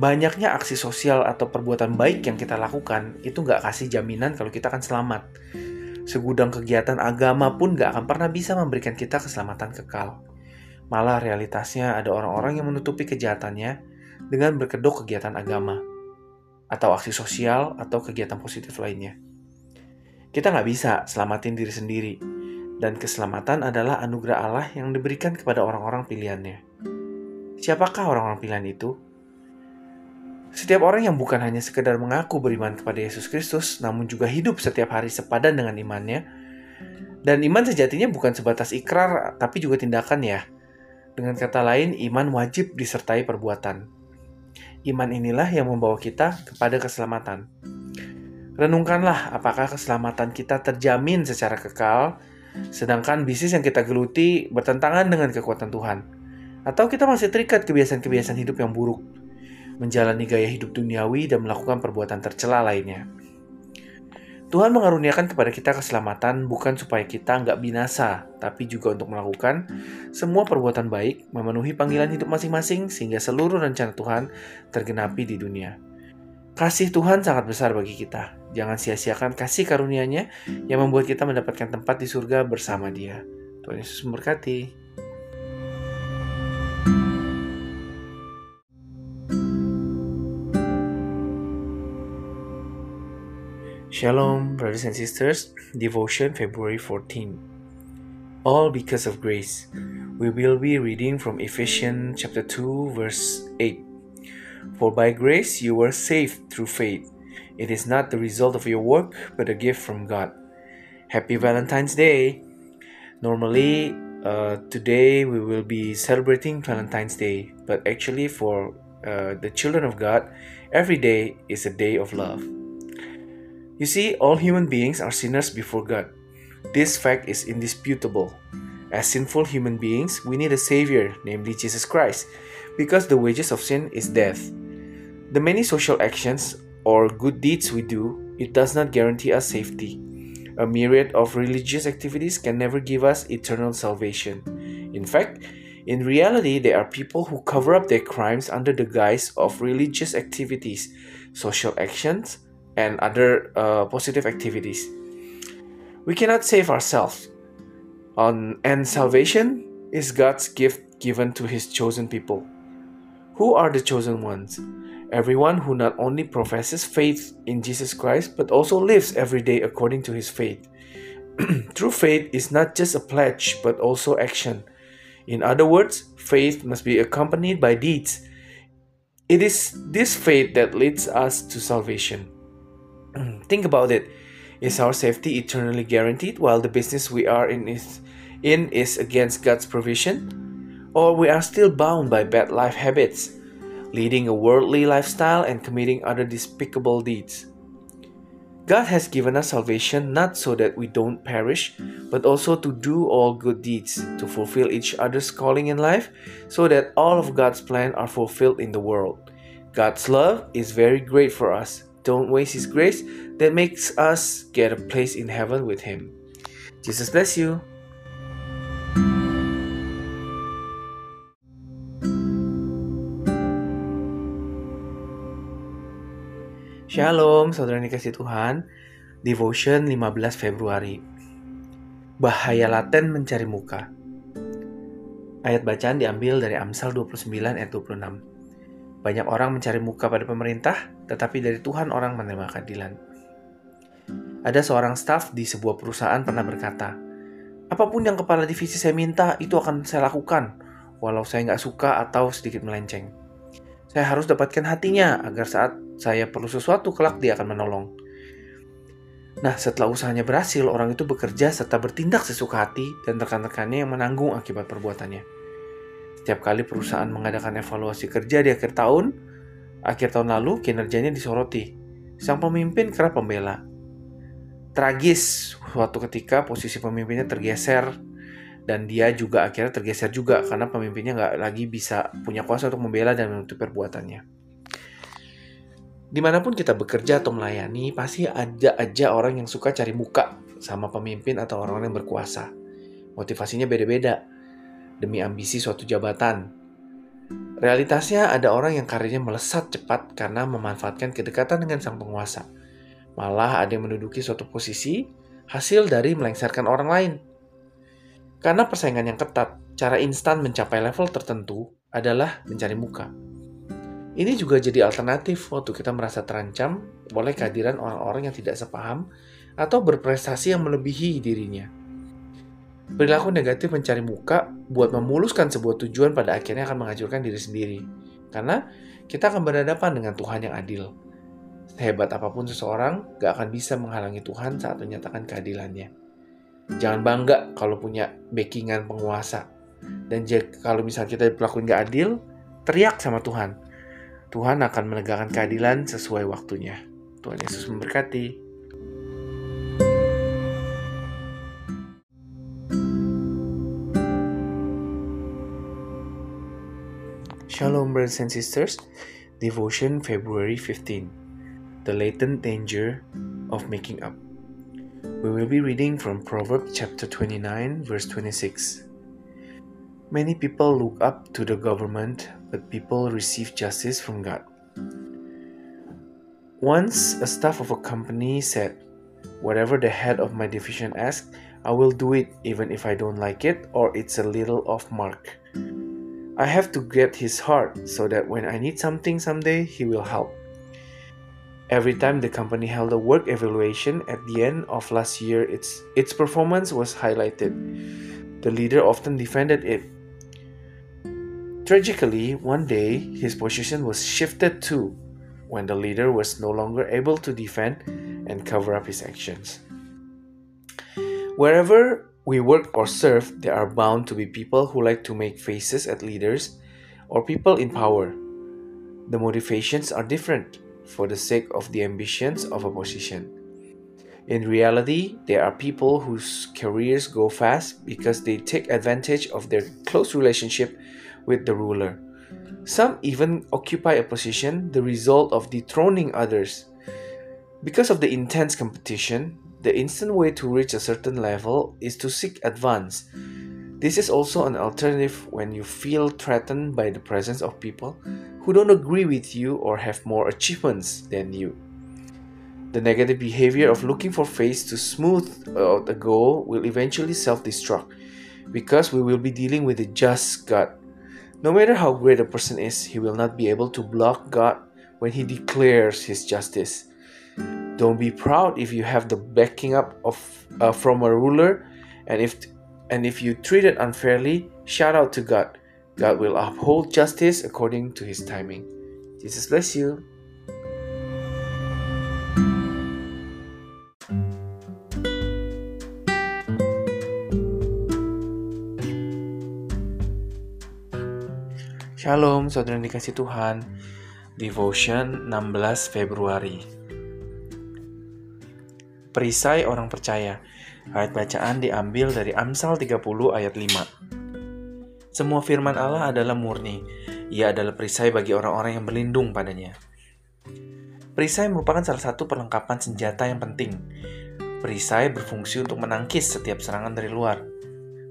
Banyaknya aksi sosial atau perbuatan baik yang kita lakukan itu nggak kasih jaminan kalau kita akan selamat. Segudang kegiatan agama pun nggak akan pernah bisa memberikan kita keselamatan kekal. Malah realitasnya ada orang-orang yang menutupi kejahatannya dengan berkedok kegiatan agama atau aksi sosial atau kegiatan positif lainnya. Kita nggak bisa selamatin diri sendiri, dan keselamatan adalah anugerah Allah yang diberikan kepada orang-orang pilihannya. Siapakah orang-orang pilihan itu? Setiap orang yang bukan hanya sekedar mengaku beriman kepada Yesus Kristus, namun juga hidup setiap hari sepadan dengan imannya, dan iman sejatinya bukan sebatas ikrar, tapi juga tindakan ya, dengan kata lain, iman wajib disertai perbuatan. Iman inilah yang membawa kita kepada keselamatan. Renungkanlah apakah keselamatan kita terjamin secara kekal, sedangkan bisnis yang kita geluti bertentangan dengan kekuatan Tuhan. Atau kita masih terikat kebiasaan-kebiasaan hidup yang buruk, menjalani gaya hidup duniawi dan melakukan perbuatan tercela lainnya. Tuhan mengaruniakan kepada kita keselamatan bukan supaya kita nggak binasa, tapi juga untuk melakukan semua perbuatan baik, memenuhi panggilan hidup masing-masing sehingga seluruh rencana Tuhan tergenapi di dunia. Kasih Tuhan sangat besar bagi kita. Jangan sia-siakan kasih karunia-Nya yang membuat kita mendapatkan tempat di surga bersama Dia. Tuhan Yesus memberkati. Shalom, brothers and sisters. Devotion, February 14. All because of grace. We will be reading from Ephesians chapter 2, verse 8. For by grace you were saved through faith. It is not the result of your work, but a gift from God. Happy Valentine's Day! Normally, uh, today we will be celebrating Valentine's Day, but actually, for uh, the children of God, every day is a day of love. You see, all human beings are sinners before God. This fact is indisputable. As sinful human beings, we need a Savior, namely Jesus Christ, because the wages of sin is death. The many social actions or good deeds we do, it does not guarantee us safety. A myriad of religious activities can never give us eternal salvation. In fact, in reality, there are people who cover up their crimes under the guise of religious activities, social actions, and other uh, positive activities. We cannot save ourselves. On, and salvation is God's gift given to His chosen people. Who are the chosen ones? Everyone who not only professes faith in Jesus Christ but also lives every day according to his faith. True faith is not just a pledge but also action. In other words, faith must be accompanied by deeds. It is this faith that leads us to salvation. Think about it. Is our safety eternally guaranteed while the business we are in is, in is against God's provision? Or we are still bound by bad life habits, leading a worldly lifestyle and committing other despicable deeds? God has given us salvation not so that we don't perish, but also to do all good deeds, to fulfill each other's calling in life, so that all of God's plan are fulfilled in the world. God's love is very great for us, don't waste His grace that makes us get a place in heaven with Him. Jesus bless you. Shalom, saudara dikasih Tuhan. Devotion 15 Februari. Bahaya laten mencari muka. Ayat bacaan diambil dari Amsal 29 ayat 26. Banyak orang mencari muka pada pemerintah, tetapi dari Tuhan orang menerima keadilan. Ada seorang staf di sebuah perusahaan pernah berkata, Apa pun yang kepala divisi saya minta, itu akan saya lakukan, walau saya nggak suka atau sedikit melenceng. Saya harus dapatkan hatinya, agar saat saya perlu sesuatu, kelak dia akan menolong. Nah, setelah usahanya berhasil, orang itu bekerja serta bertindak sesuka hati dan rekan-rekannya yang menanggung akibat perbuatannya. Setiap kali perusahaan mengadakan evaluasi kerja di akhir tahun, akhir tahun lalu kinerjanya disoroti. Sang pemimpin kerap membela. Tragis, suatu ketika posisi pemimpinnya tergeser dan dia juga akhirnya tergeser juga karena pemimpinnya nggak lagi bisa punya kuasa untuk membela dan menutup perbuatannya. Di mana pun kita bekerja atau melayani, pasti ada aja orang yang suka cari muka sama pemimpin atau orang-orang yang berkuasa. Motivasinya beda-beda demi ambisi suatu jabatan. Realitasnya ada orang yang karirnya melesat cepat karena memanfaatkan kedekatan dengan sang penguasa. Malah ada yang menduduki suatu posisi hasil dari melengsarkan orang lain. Karena persaingan yang ketat, cara instan mencapai level tertentu adalah mencari muka. Ini juga jadi alternatif waktu kita merasa terancam oleh kehadiran orang-orang yang tidak sepaham atau berprestasi yang melebihi dirinya. Perilaku negatif mencari muka buat memuluskan sebuah tujuan pada akhirnya akan menghancurkan diri sendiri. Karena kita akan berhadapan dengan Tuhan yang adil. Sehebat apa pun seseorang, gak akan bisa menghalangi Tuhan saat menyatakan keadilannya. Jangan bangga kalau punya backingan penguasa. Dan kalau misalnya kita diperlakuin gak adil, teriak sama Tuhan. Tuhan akan menegakkan keadilan sesuai waktunya. Tuhan Yesus memberkati. Shalom, brothers and sisters. Devotion, February 15. The latent danger of making up. We will be reading from Proverbs chapter 29, verse 26. Many people look up to the government, but people receive justice from God. Once, a staff of a company said, Whatever the head of my division asks, I will do it even if I don't like it or it's a little off mark. I have to get his heart so that when I need something someday, he will help. Every time the company held a work evaluation at the end of last year, its, its performance was highlighted. The leader often defended it. Tragically, one day, his position was shifted too when the leader was no longer able to defend and cover up his actions. Wherever we work or serve, there are bound to be people who like to make faces at leaders or people in power. The motivations are different for the sake of the ambitions of a position. In reality, there are people whose careers go fast because they take advantage of their close relationship with the ruler. Some even occupy a position the result of dethroning others. Because of the intense competition, the instant way to reach a certain level is to seek advance. This is also an alternative when you feel threatened by the presence of people who don't agree with you or have more achievements than you. The negative behavior of looking for face to smooth out a goal will eventually self destruct because we will be dealing with a just God. No matter how great a person is, he will not be able to block God when he declares his justice. Don't be proud if you have the backing up of uh, from a ruler, and if and if you treat it unfairly, shout out to God. God will uphold justice according to His timing. Jesus bless you. Shalom, saudara yang dikasih Tuhan. Devotion 16 Februari. Perisai orang percaya. Ayat bacaan diambil dari Amsal 30 ayat 5. Semua firman Allah adalah murni. Ia adalah perisai bagi orang-orang yang berlindung padanya. Perisai merupakan salah satu perlengkapan senjata yang penting. Perisai berfungsi untuk menangkis setiap serangan dari luar.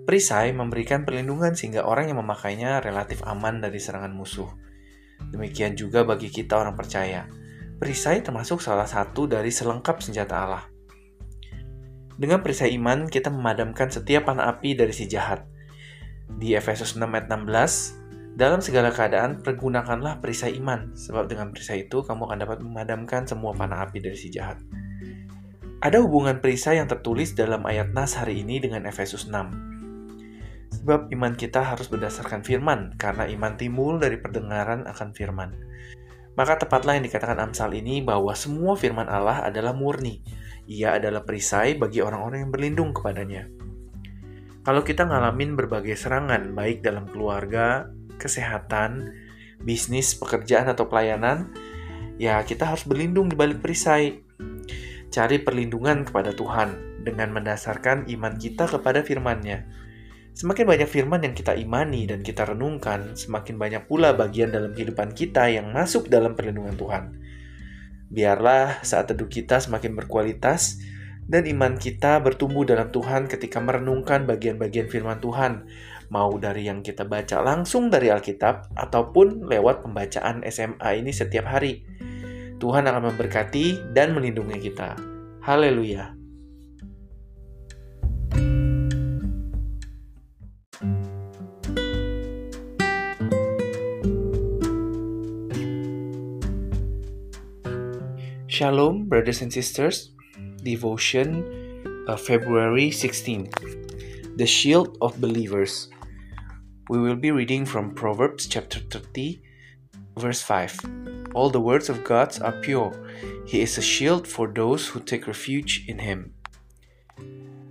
Perisai memberikan perlindungan sehingga orang yang memakainya relatif aman dari serangan musuh. Demikian juga bagi kita orang percaya. Perisai termasuk salah satu dari selengkap senjata Allah. Dengan perisai iman, kita memadamkan setiap panah api dari si jahat. Di Efesus 6 ayat 16, dalam segala keadaan, pergunakanlah perisai iman, sebab dengan perisai itu kamu akan dapat memadamkan semua panah api dari si jahat. Ada hubungan perisai yang tertulis dalam ayat Nas hari ini dengan Efesus 6. Sebab iman kita harus berdasarkan firman, karena iman timbul dari perdengaran akan firman. Maka tepatlah yang dikatakan Amsal ini bahwa semua firman Allah adalah murni, ia adalah perisai bagi orang-orang yang berlindung kepadanya. Kalau kita ngalamin berbagai serangan, baik dalam keluarga, kesehatan, bisnis, pekerjaan, atau pelayanan, ya kita harus berlindung di balik perisai. Cari perlindungan kepada Tuhan dengan mendasarkan iman kita kepada firman-Nya. Semakin banyak firman yang kita imani dan kita renungkan, semakin banyak pula bagian dalam kehidupan kita yang masuk dalam perlindungan Tuhan. Biarlah saat teduh kita semakin berkualitas dan iman kita bertumbuh dalam Tuhan ketika merenungkan bagian-bagian firman Tuhan, mau dari yang kita baca langsung dari Alkitab ataupun lewat pembacaan SMA ini setiap hari. Tuhan akan memberkati dan melindungi kita. Haleluya! Shalom, brothers and sisters. Devotion, uh, February 16. The Shield of Believers. We will be reading from Proverbs chapter 30, verse 5. All the words of God are pure. He is a shield for those who take refuge in Him.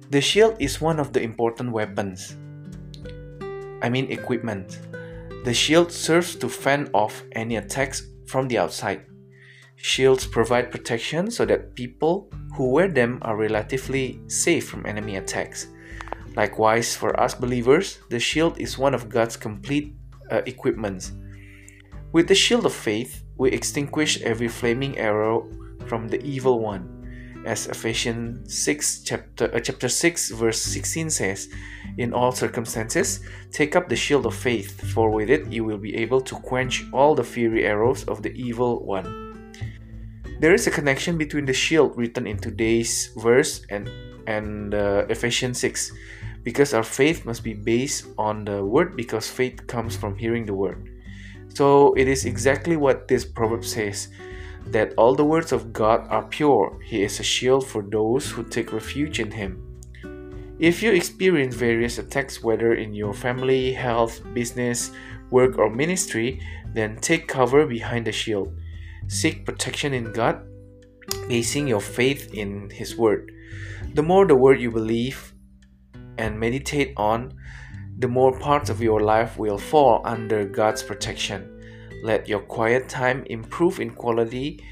The shield is one of the important weapons. I mean, equipment. The shield serves to fend off any attacks from the outside. Shields provide protection so that people who wear them are relatively safe from enemy attacks. Likewise, for us believers, the shield is one of God's complete uh, equipments. With the shield of faith, we extinguish every flaming arrow from the evil one. As Ephesians 6 chapter, uh, chapter 6 verse 16 says, in all circumstances, take up the shield of faith, for with it you will be able to quench all the fiery arrows of the evil one. There is a connection between the shield written in today's verse and and uh, Ephesians 6 because our faith must be based on the word because faith comes from hearing the word. So it is exactly what this proverb says that all the words of God are pure. He is a shield for those who take refuge in him. If you experience various attacks, whether in your family, health, business, work, or ministry, then take cover behind the shield. Seek protection in God, basing your faith in His Word. The more the Word you believe and meditate on, the more parts of your life will fall under God's protection. Let your quiet time improve in quality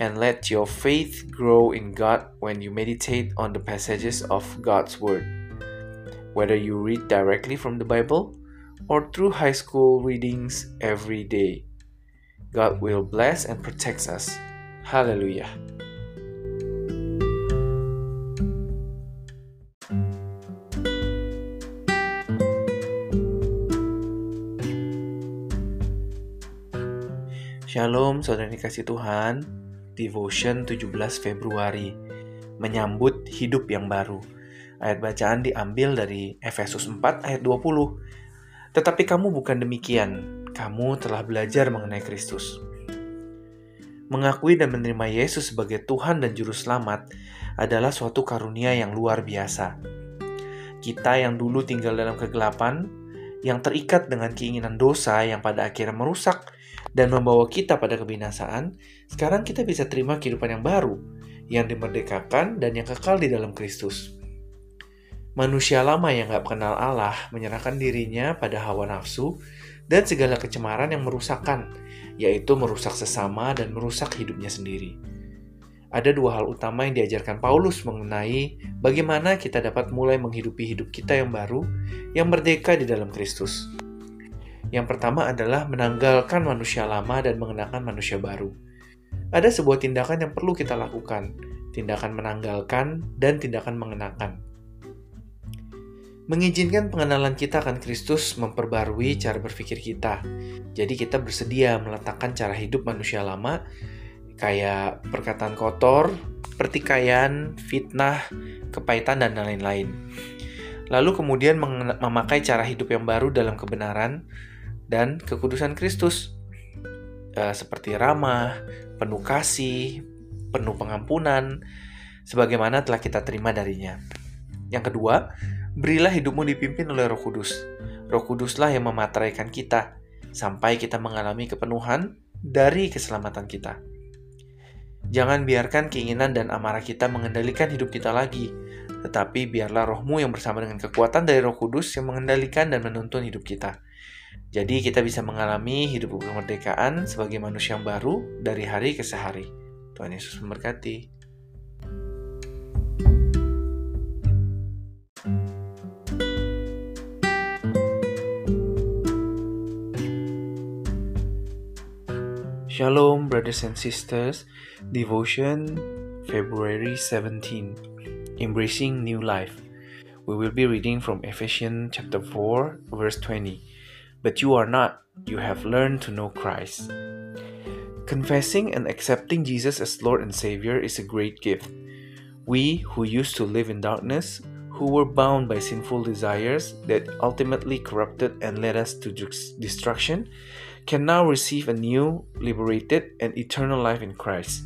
and let your faith grow in God when you meditate on the passages of God's Word. Whether you read directly from the Bible or through high school readings every day. God will bless and protect us. Hallelujah. Shalom saudara dikasih Tuhan. Devotion 17 Februari. Menyambut hidup yang baru. Ayat bacaan diambil dari Efesus 4 ayat 20 Tetapi kamu bukan demikian kamu telah belajar mengenai Kristus. Mengakui dan menerima Yesus sebagai Tuhan dan Juru Selamat adalah suatu karunia yang luar biasa. Kita yang dulu tinggal dalam kegelapan, yang terikat dengan keinginan dosa yang pada akhirnya merusak dan membawa kita pada kebinasaan, sekarang kita bisa terima kehidupan yang baru, yang dimerdekakan dan yang kekal di dalam Kristus. Manusia lama yang gak kenal Allah menyerahkan dirinya pada hawa nafsu dan segala kecemaran yang merusakkan, yaitu merusak sesama dan merusak hidupnya sendiri. Ada dua hal utama yang diajarkan Paulus mengenai bagaimana kita dapat mulai menghidupi hidup kita yang baru, yang merdeka di dalam Kristus. Yang pertama adalah menanggalkan manusia lama dan mengenakan manusia baru. Ada sebuah tindakan yang perlu kita lakukan, tindakan menanggalkan dan tindakan mengenakan. Mengizinkan pengenalan kita akan Kristus memperbarui cara berpikir kita. Jadi kita bersedia meletakkan cara hidup manusia lama kayak perkataan kotor, pertikaian, fitnah, kepahitan dan lain-lain. Lalu kemudian memakai cara hidup yang baru dalam kebenaran dan kekudusan Kristus. E, seperti ramah, penuh kasih, penuh pengampunan, sebagaimana telah kita terima darinya. Yang kedua, Berilah hidupmu dipimpin oleh Roh Kudus. Roh Kuduslah yang memateraikan kita sampai kita mengalami kepenuhan dari keselamatan kita. Jangan biarkan keinginan dan amarah kita mengendalikan hidup kita lagi, tetapi biarlah rohmu yang bersama dengan kekuatan dari roh kudus yang mengendalikan dan menuntun hidup kita. Jadi kita bisa mengalami hidup kemerdekaan sebagai manusia yang baru dari hari ke sehari. Tuhan Yesus memberkati. Shalom, brothers and sisters. Devotion, February 17. Embracing New Life. We will be reading from Ephesians chapter 4, verse 20. But you are not, you have learned to know Christ. Confessing and accepting Jesus as Lord and Savior is a great gift. We who used to live in darkness, who were bound by sinful desires that ultimately corrupted and led us to destruction, can now receive a new, liberated, and eternal life in Christ.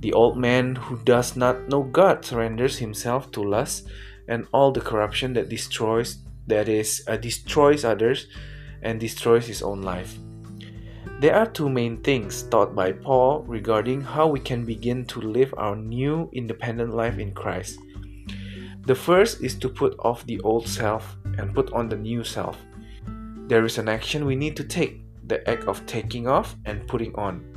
The old man who does not know God surrenders himself to lust and all the corruption that destroys that is uh, destroys others and destroys his own life. There are two main things taught by Paul regarding how we can begin to live our new independent life in Christ. The first is to put off the old self and put on the new self. There is an action we need to take, the act of taking off and putting on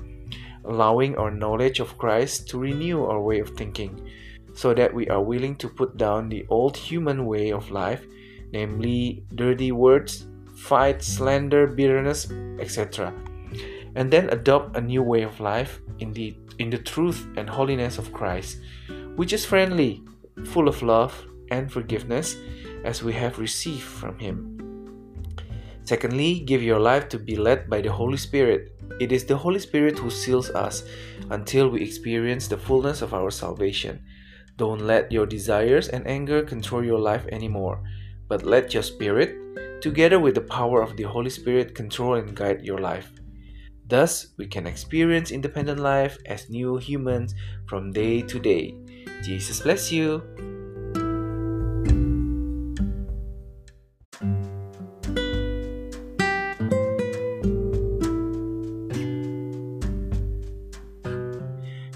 allowing our knowledge of Christ to renew our way of thinking, so that we are willing to put down the old human way of life, namely dirty words, fight, slander, bitterness, etc., and then adopt a new way of life in the, in the truth and holiness of Christ, which is friendly, full of love and forgiveness, as we have received from Him. Secondly, give your life to be led by the Holy Spirit it is the Holy Spirit who seals us until we experience the fullness of our salvation. Don't let your desires and anger control your life anymore, but let your spirit, together with the power of the Holy Spirit, control and guide your life. Thus, we can experience independent life as new humans from day to day. Jesus bless you.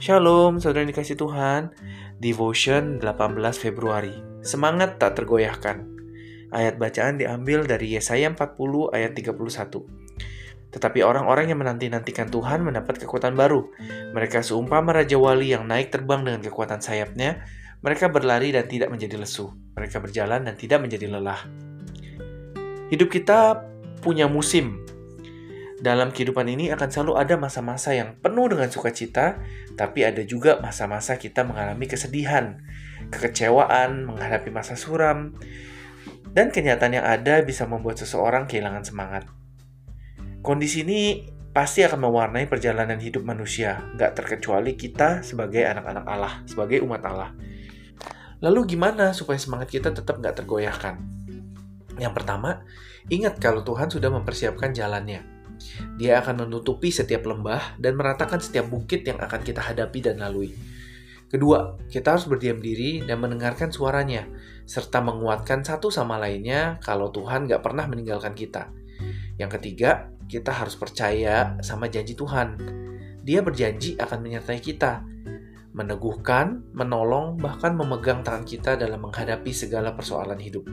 Shalom, saudara yang dikasih Tuhan. Devotion 18 Februari. Semangat tak tergoyahkan. Ayat bacaan diambil dari Yesaya 40 ayat 31. Tetapi orang-orang yang menanti-nantikan Tuhan mendapat kekuatan baru. Mereka seumpama Raja Wali yang naik terbang dengan kekuatan sayapnya. Mereka berlari dan tidak menjadi lesu. Mereka berjalan dan tidak menjadi lelah. Hidup kita punya musim, dalam kehidupan ini akan selalu ada masa-masa yang penuh dengan sukacita, tapi ada juga masa-masa kita mengalami kesedihan, kekecewaan, menghadapi masa suram, dan kenyataan yang ada bisa membuat seseorang kehilangan semangat. Kondisi ini pasti akan mewarnai perjalanan hidup manusia, gak terkecuali kita sebagai anak-anak Allah, sebagai umat Allah. Lalu gimana supaya semangat kita tetap gak tergoyahkan? Yang pertama, ingat kalau Tuhan sudah mempersiapkan jalannya. Dia akan menutupi setiap lembah dan meratakan setiap bukit yang akan kita hadapi dan lalui. Kedua, kita harus berdiam diri dan mendengarkan suaranya, serta menguatkan satu sama lainnya kalau Tuhan gak pernah meninggalkan kita. Yang ketiga, kita harus percaya sama janji Tuhan. Dia berjanji akan menyertai kita, meneguhkan, menolong, bahkan memegang tangan kita dalam menghadapi segala persoalan hidup.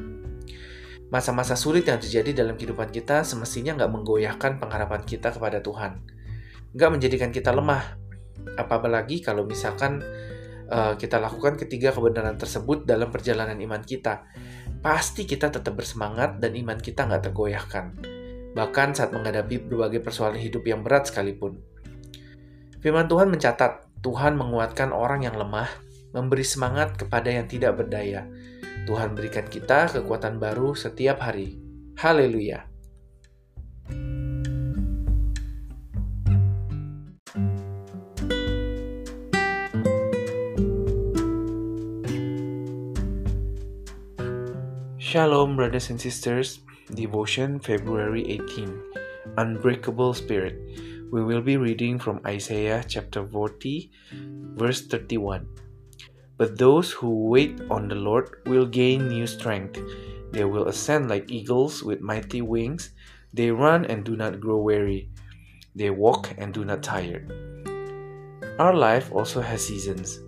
Masa-masa sulit yang terjadi dalam kehidupan kita semestinya nggak menggoyahkan pengharapan kita kepada Tuhan. Nggak menjadikan kita lemah. Apalagi kalau misalkan uh, kita lakukan ketiga kebenaran tersebut dalam perjalanan iman kita. Pasti kita tetap bersemangat dan iman kita nggak tergoyahkan. Bahkan saat menghadapi berbagai persoalan hidup yang berat sekalipun. Firman Tuhan mencatat, Tuhan menguatkan orang yang lemah, memberi semangat kepada yang tidak berdaya, Tuhan berikan kita kekuatan baru setiap hari. Haleluya! Shalom, brothers and sisters. Devotion February 18 Unbreakable Spirit. We will be reading from Isaiah chapter 40, verse 31. But those who wait on the Lord will gain new strength. They will ascend like eagles with mighty wings. They run and do not grow weary. They walk and do not tire. Our life also has seasons.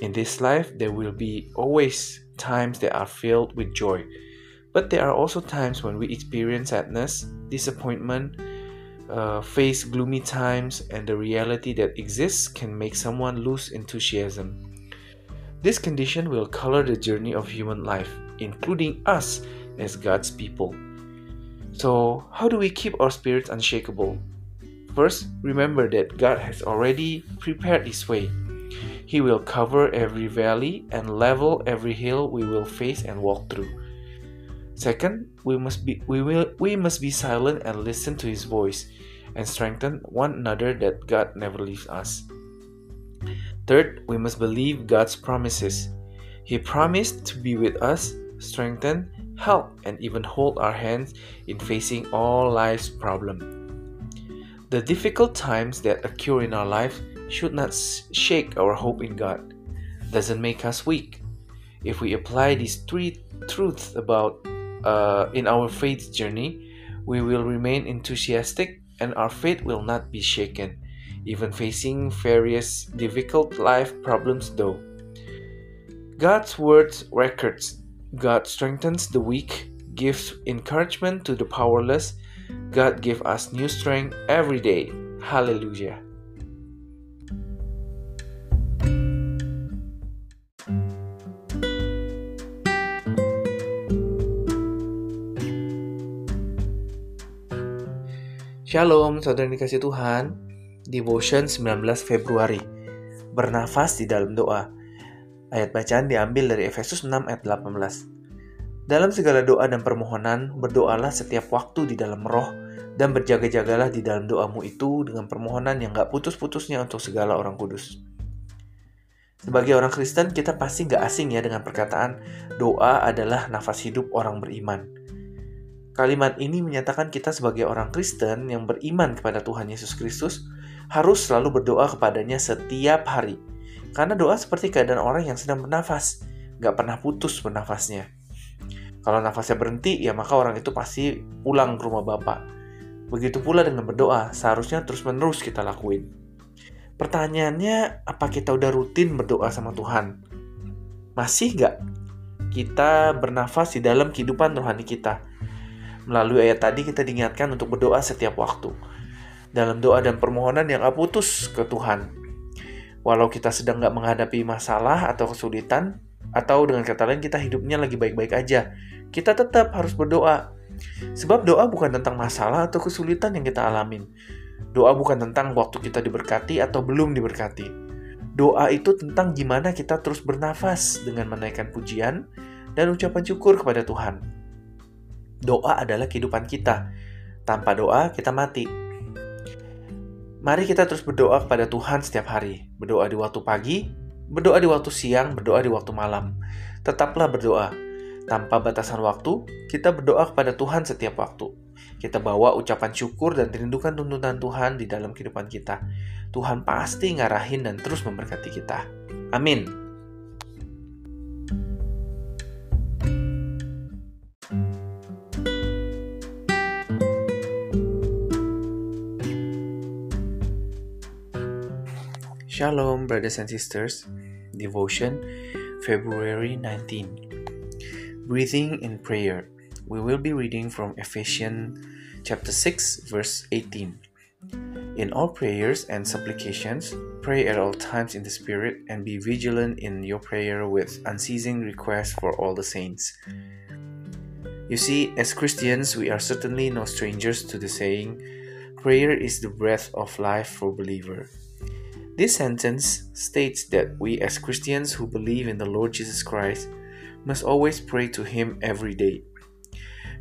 In this life, there will be always times that are filled with joy. But there are also times when we experience sadness, disappointment, uh, face gloomy times, and the reality that exists can make someone lose enthusiasm. This condition will color the journey of human life, including us as God's people. So, how do we keep our spirits unshakable? First, remember that God has already prepared His way. He will cover every valley and level every hill we will face and walk through. Second, we must be we will we must be silent and listen to his voice and strengthen one another that God never leaves us. Third, we must believe God's promises. He promised to be with us, strengthen, help, and even hold our hands in facing all life's problems. The difficult times that occur in our life should not shake our hope in God. Doesn't make us weak. If we apply these three truths about uh, in our faith journey, we will remain enthusiastic and our faith will not be shaken, even facing various difficult life problems though. God's word records God strengthens the weak, gives encouragement to the powerless. God gives us new strength every day. Hallelujah. Shalom, saudara dikasih Tuhan. Devotion 19 Februari. Bernafas di dalam doa. Ayat bacaan diambil dari Efesus 6 ayat 18. Dalam segala doa dan permohonan, berdoalah setiap waktu di dalam roh, dan berjaga-jagalah di dalam doamu itu dengan permohonan yang gak putus-putusnya untuk segala orang kudus. Sebagai orang Kristen, kita pasti gak asing ya dengan perkataan doa adalah nafas hidup orang beriman. Kalimat ini menyatakan kita sebagai orang Kristen yang beriman kepada Tuhan Yesus Kristus harus selalu berdoa kepadanya setiap hari. Karena doa seperti keadaan orang yang sedang bernafas, gak pernah putus bernafasnya. Kalau nafasnya berhenti, ya maka orang itu pasti pulang ke rumah Bapak. Begitu pula dengan berdoa, seharusnya terus-menerus kita lakuin. Pertanyaannya, apa kita udah rutin berdoa sama Tuhan? Masih gak kita bernafas di dalam kehidupan rohani kita? Melalui ayat tadi kita diingatkan untuk berdoa setiap waktu. Dalam doa dan permohonan yang gak putus ke Tuhan. Walau kita sedang gak menghadapi masalah atau kesulitan, atau dengan kata lain kita hidupnya lagi baik-baik aja, kita tetap harus berdoa. Sebab doa bukan tentang masalah atau kesulitan yang kita alamin. Doa bukan tentang waktu kita diberkati atau belum diberkati. Doa itu tentang gimana kita terus bernafas dengan menaikkan pujian dan ucapan syukur kepada Tuhan. Doa adalah kehidupan kita. Tanpa doa, kita mati. Mari kita terus berdoa kepada Tuhan setiap hari. Berdoa di waktu pagi, berdoa di waktu siang, berdoa di waktu malam. Tetaplah berdoa. Tanpa batasan waktu, kita berdoa kepada Tuhan setiap waktu. Kita bawa ucapan syukur dan rindukan tuntunan Tuhan di dalam kehidupan kita. Tuhan pasti ngarahin dan terus memberkati kita. Amin. Shalom, brothers and sisters. Devotion, February 19. Breathing in prayer. We will be reading from Ephesians chapter 6, verse 18. In all prayers and supplications, pray at all times in the Spirit and be vigilant in your prayer with unceasing requests for all the saints. You see, as Christians, we are certainly no strangers to the saying, prayer is the breath of life for believer. This sentence states that we, as Christians who believe in the Lord Jesus Christ, must always pray to Him every day.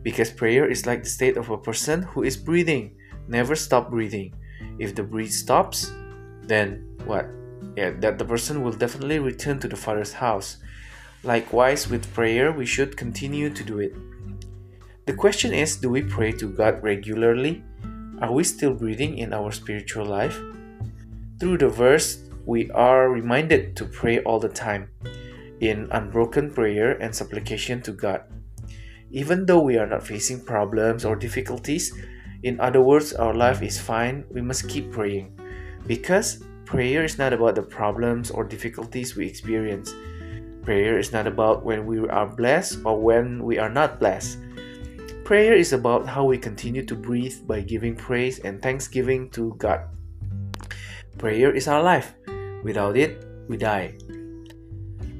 Because prayer is like the state of a person who is breathing, never stop breathing. If the breath stops, then what? Yeah, that the person will definitely return to the Father's house. Likewise, with prayer, we should continue to do it. The question is do we pray to God regularly? Are we still breathing in our spiritual life? Through the verse, we are reminded to pray all the time in unbroken prayer and supplication to God. Even though we are not facing problems or difficulties, in other words, our life is fine, we must keep praying. Because prayer is not about the problems or difficulties we experience. Prayer is not about when we are blessed or when we are not blessed. Prayer is about how we continue to breathe by giving praise and thanksgiving to God. Prayer is our life. Without it, we die.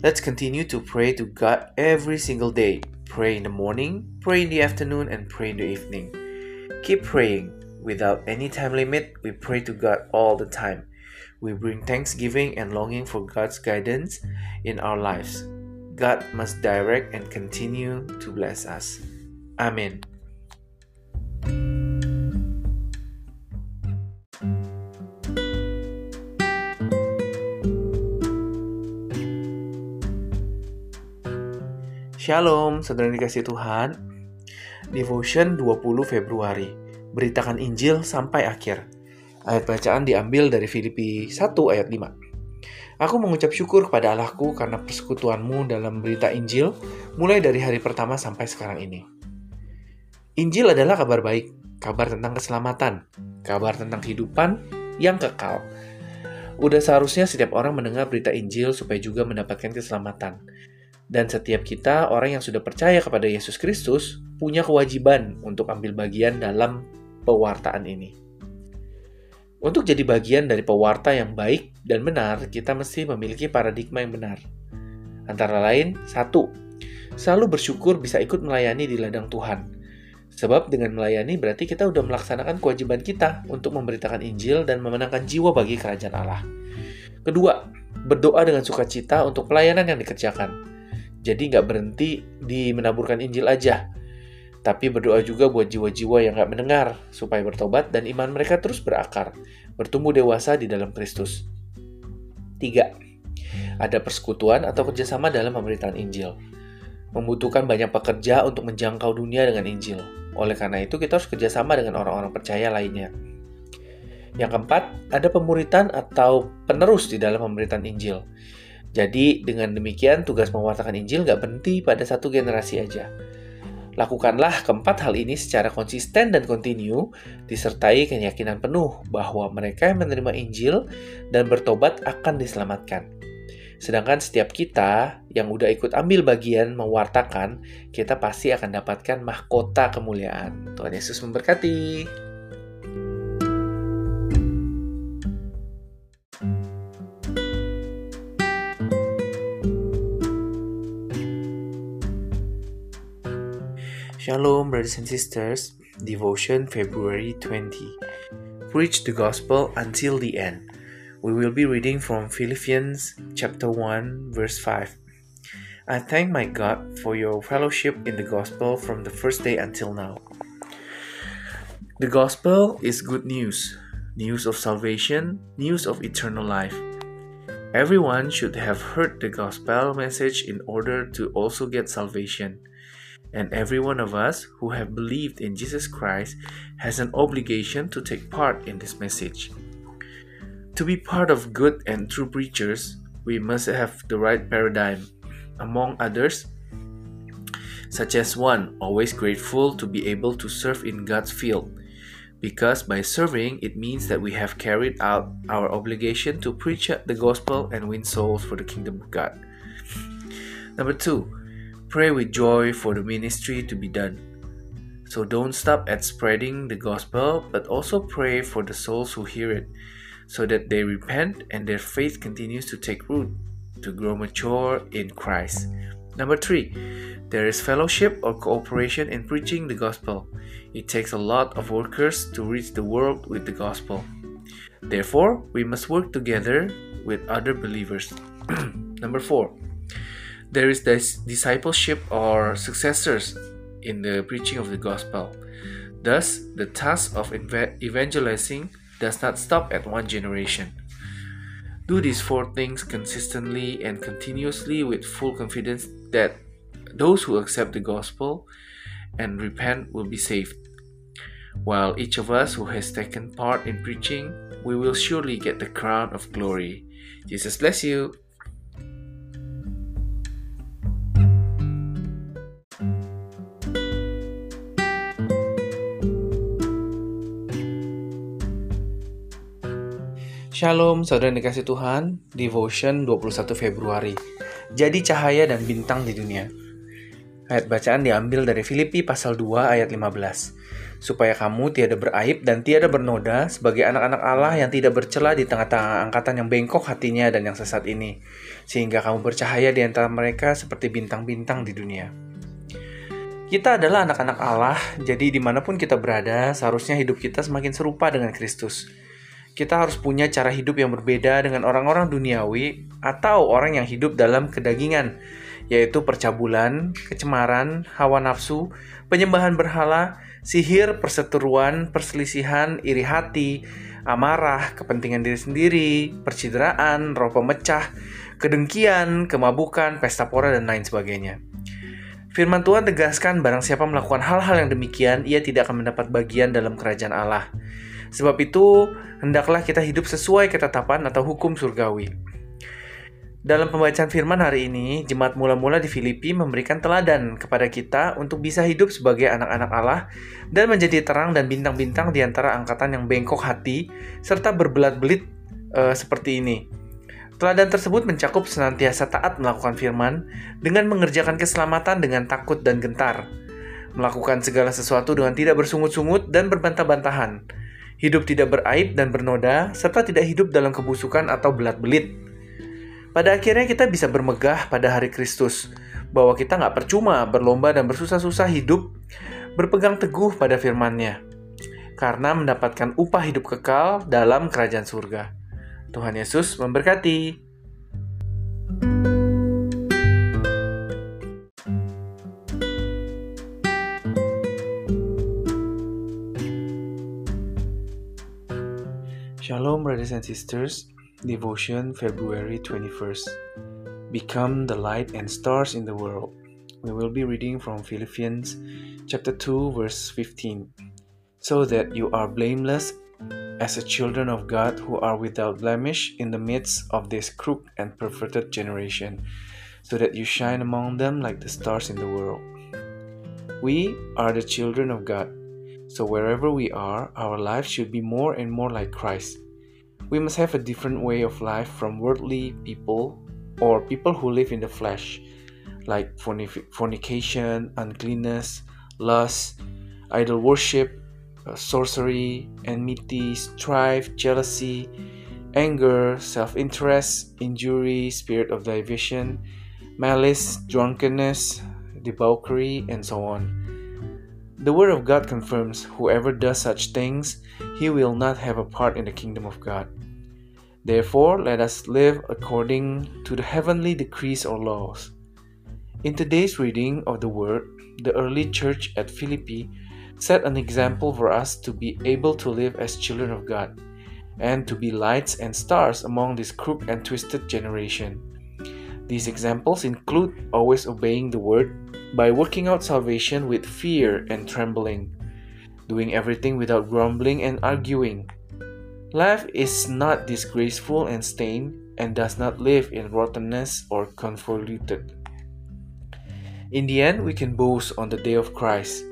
Let's continue to pray to God every single day. Pray in the morning, pray in the afternoon, and pray in the evening. Keep praying. Without any time limit, we pray to God all the time. We bring thanksgiving and longing for God's guidance in our lives. God must direct and continue to bless us. Amin. Shalom, saudara dikasih Tuhan. Devotion 20 Februari. Beritakan Injil sampai akhir. Ayat bacaan diambil dari Filipi 1 ayat 5. Aku mengucap syukur kepada Allahku karena persekutuanmu dalam berita Injil mulai dari hari pertama sampai sekarang ini. Injil adalah kabar baik, kabar tentang keselamatan, kabar tentang kehidupan yang kekal. Udah seharusnya setiap orang mendengar berita Injil supaya juga mendapatkan keselamatan. Dan setiap kita, orang yang sudah percaya kepada Yesus Kristus, punya kewajiban untuk ambil bagian dalam pewartaan ini. Untuk jadi bagian dari pewarta yang baik dan benar, kita mesti memiliki paradigma yang benar. Antara lain, satu, selalu bersyukur bisa ikut melayani di ladang Tuhan. Sebab dengan melayani berarti kita sudah melaksanakan kewajiban kita untuk memberitakan Injil dan memenangkan jiwa bagi kerajaan Allah. Kedua, berdoa dengan sukacita untuk pelayanan yang dikerjakan jadi nggak berhenti di menaburkan Injil aja, tapi berdoa juga buat jiwa-jiwa yang nggak mendengar, supaya bertobat dan iman mereka terus berakar, bertumbuh dewasa di dalam Kristus. Tiga, ada persekutuan atau kerjasama dalam pemberitaan Injil. Membutuhkan banyak pekerja untuk menjangkau dunia dengan Injil. Oleh karena itu, kita harus kerjasama dengan orang-orang percaya lainnya. Yang keempat, ada pemuritan atau penerus di dalam pemberitaan Injil. Jadi dengan demikian tugas mewartakan Injil gak berhenti pada satu generasi aja. Lakukanlah keempat hal ini secara konsisten dan kontinu, disertai keyakinan penuh bahwa mereka yang menerima Injil dan bertobat akan diselamatkan. Sedangkan setiap kita yang udah ikut ambil bagian mewartakan, kita pasti akan dapatkan mahkota kemuliaan. Tuhan Yesus memberkati. Shalom, brothers and sisters. Devotion February 20. Preach the gospel until the end. We will be reading from Philippians chapter 1, verse 5. I thank my God for your fellowship in the gospel from the first day until now. The gospel is good news news of salvation, news of eternal life. Everyone should have heard the gospel message in order to also get salvation and every one of us who have believed in Jesus Christ has an obligation to take part in this message. To be part of good and true preachers, we must have the right paradigm. Among others, such as one, always grateful to be able to serve in God's field, because by serving, it means that we have carried out our obligation to preach the gospel and win souls for the kingdom of God. Number two, Pray with joy for the ministry to be done. So don't stop at spreading the gospel, but also pray for the souls who hear it, so that they repent and their faith continues to take root, to grow mature in Christ. Number three, there is fellowship or cooperation in preaching the gospel. It takes a lot of workers to reach the world with the gospel. Therefore, we must work together with other believers. Number four, there is this discipleship or successors in the preaching of the gospel. Thus, the task of evangelizing does not stop at one generation. Do these four things consistently and continuously with full confidence that those who accept the gospel and repent will be saved. While each of us who has taken part in preaching, we will surely get the crown of glory. Jesus bless you. Shalom, saudara dikasih Tuhan, Devotion 21 Februari. Jadi cahaya dan bintang di dunia. Ayat bacaan diambil dari Filipi pasal 2 ayat 15. Supaya kamu tiada beraib dan tiada bernoda sebagai anak-anak Allah yang tidak bercela di tengah-tengah angkatan yang bengkok hatinya dan yang sesat ini. Sehingga kamu bercahaya di antara mereka seperti bintang-bintang di dunia. Kita adalah anak-anak Allah, jadi di mana pun kita berada, seharusnya hidup kita semakin serupa dengan Kristus. Kita harus punya cara hidup yang berbeda dengan orang-orang duniawi atau orang yang hidup dalam kedagingan, yaitu percabulan, kecemaran, hawa nafsu, penyembahan berhala, sihir, perseteruan, perselisihan, iri hati, amarah, kepentingan diri sendiri, percideraan, roh pemecah, kedengkian, kemabukan, pesta pora, dan lain sebagainya. Firman Tuhan tegaskan barang siapa melakukan hal-hal yang demikian, ia tidak akan mendapat bagian dalam kerajaan Allah. Sebab itu, hendaklah kita hidup sesuai ketetapan atau hukum surgawi. Dalam pembacaan firman hari ini, jemaat mula-mula di Filipi memberikan teladan kepada kita untuk bisa hidup sebagai anak-anak Allah dan menjadi terang dan bintang-bintang di antara angkatan yang bengkok hati serta berbelat-belit uh, seperti ini. Teladan tersebut mencakup senantiasa taat melakukan firman dengan mengerjakan keselamatan dengan takut dan gentar, melakukan segala sesuatu dengan tidak bersungut-sungut dan berbantah-bantahan, hidup tidak beraib dan bernoda, serta tidak hidup dalam kebusukan atau belat-belit. Pada akhirnya kita bisa bermegah pada hari Kristus, bahwa kita nggak percuma berlomba dan bersusah-susah hidup, berpegang teguh pada firman-Nya, karena mendapatkan upah hidup kekal dalam kerajaan surga. Tuhan Yesus memberkati. Shalom, brothers and sisters. Devotion, February 21st. Become the light and stars in the world. We will be reading from Philippians chapter 2, verse 15. So that you are blameless as a children of God who are without blemish in the midst of this crooked and perverted generation, so that you shine among them like the stars in the world. We are the children of God so, wherever we are, our life should be more and more like Christ. We must have a different way of life from worldly people or people who live in the flesh, like fornication, uncleanness, lust, idol worship, uh, sorcery, enmity, strife, jealousy, anger, self interest, injury, spirit of division, malice, drunkenness, debauchery, and so on. The Word of God confirms whoever does such things, he will not have a part in the kingdom of God. Therefore, let us live according to the heavenly decrees or laws. In today's reading of the Word, the early church at Philippi set an example for us to be able to live as children of God and to be lights and stars among this crooked and twisted generation. These examples include always obeying the Word by working out salvation with fear and trembling, doing everything without grumbling and arguing. Life is not disgraceful and stained, and does not live in rottenness or convoluted. In the end, we can boast on the day of Christ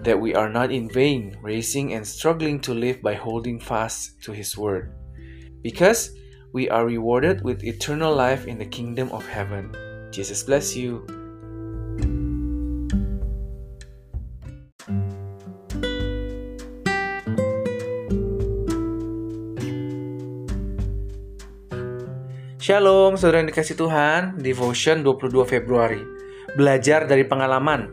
that we are not in vain racing and struggling to live by holding fast to His Word, because we are rewarded with eternal life in the kingdom of heaven. Jesus bless you. Shalom, saudara yang dikasih Tuhan, Devotion 22 Februari. Belajar dari pengalaman.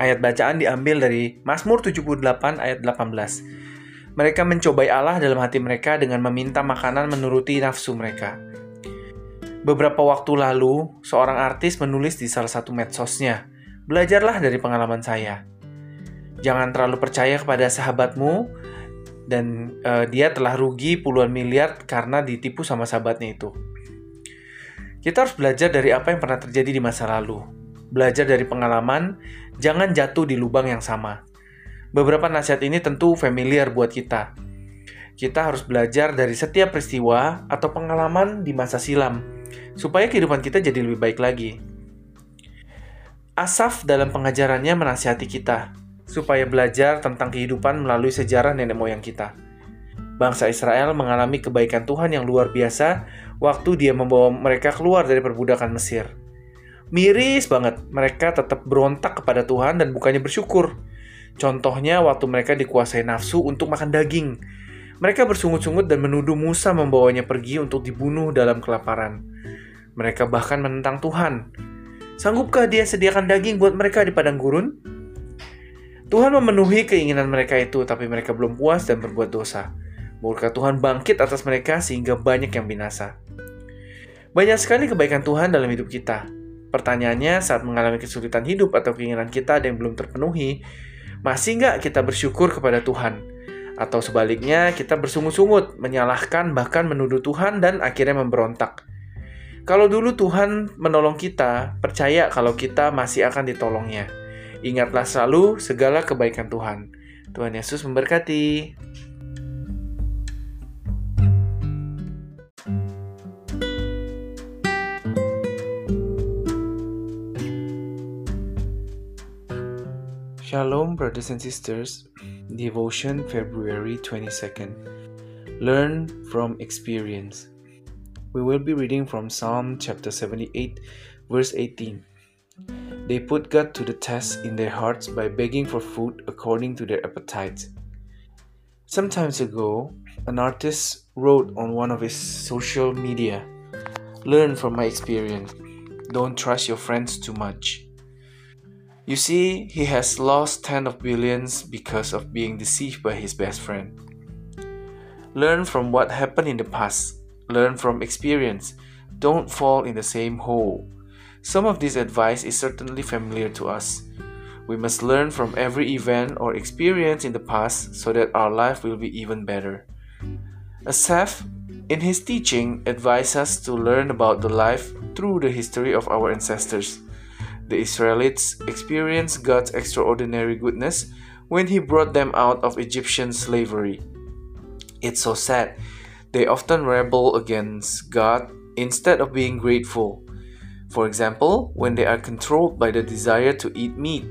Ayat bacaan diambil dari Mazmur 78 ayat 18. Mereka mencobai Allah dalam hati mereka dengan meminta makanan menuruti nafsu mereka. Beberapa waktu lalu, seorang artis menulis di salah satu medsosnya, "Belajarlah dari pengalaman saya. Jangan terlalu percaya kepada sahabatmu dan uh, dia telah rugi puluhan miliar karena ditipu sama sahabatnya itu." Kita harus belajar dari apa yang pernah terjadi di masa lalu. Belajar dari pengalaman, jangan jatuh di lubang yang sama. Beberapa nasihat ini tentu familiar buat kita. Kita harus belajar dari setiap peristiwa atau pengalaman di masa silam, supaya kehidupan kita jadi lebih baik lagi. Asaf dalam pengajarannya menasihati kita, supaya belajar tentang kehidupan melalui sejarah nenek moyang kita. Bangsa Israel mengalami kebaikan Tuhan yang luar biasa waktu dia membawa mereka keluar dari perbudakan Mesir. Miris banget, mereka tetap berontak kepada Tuhan dan bukannya bersyukur. Contohnya waktu mereka dikuasai nafsu untuk makan daging. Mereka bersungut-sungut dan menuduh Musa membawanya pergi untuk dibunuh dalam kelaparan. Mereka bahkan menentang Tuhan. Sanggupkah dia sediakan daging buat mereka di padang gurun? Tuhan memenuhi keinginan mereka itu, tapi mereka belum puas dan berbuat dosa Murka Tuhan bangkit atas mereka sehingga banyak yang binasa. Banyak sekali kebaikan Tuhan dalam hidup kita. Pertanyaannya saat mengalami kesulitan hidup atau keinginan kita ada yang belum terpenuhi, masih nggak kita bersyukur kepada Tuhan? Atau sebaliknya kita bersungut-sungut, menyalahkan bahkan menuduh Tuhan dan akhirnya memberontak. Kalau dulu Tuhan menolong kita, percaya kalau kita masih akan ditolongnya. Ingatlah selalu segala kebaikan Tuhan. Tuhan Yesus memberkati. Shalom, brothers and sisters. Devotion, February 22nd. Learn from experience. We will be reading from Psalm chapter 78, verse 18. They put God to the test in their hearts by begging for food according to their appetites. Some times ago, an artist wrote on one of his social media Learn from my experience. Don't trust your friends too much. You see, he has lost 10 of billions because of being deceived by his best friend. Learn from what happened in the past. Learn from experience. Don't fall in the same hole. Some of this advice is certainly familiar to us. We must learn from every event or experience in the past so that our life will be even better. Asaph, in his teaching, advises us to learn about the life through the history of our ancestors. The Israelites experienced God's extraordinary goodness when He brought them out of Egyptian slavery. It's so sad. They often rebel against God instead of being grateful. For example, when they are controlled by the desire to eat meat,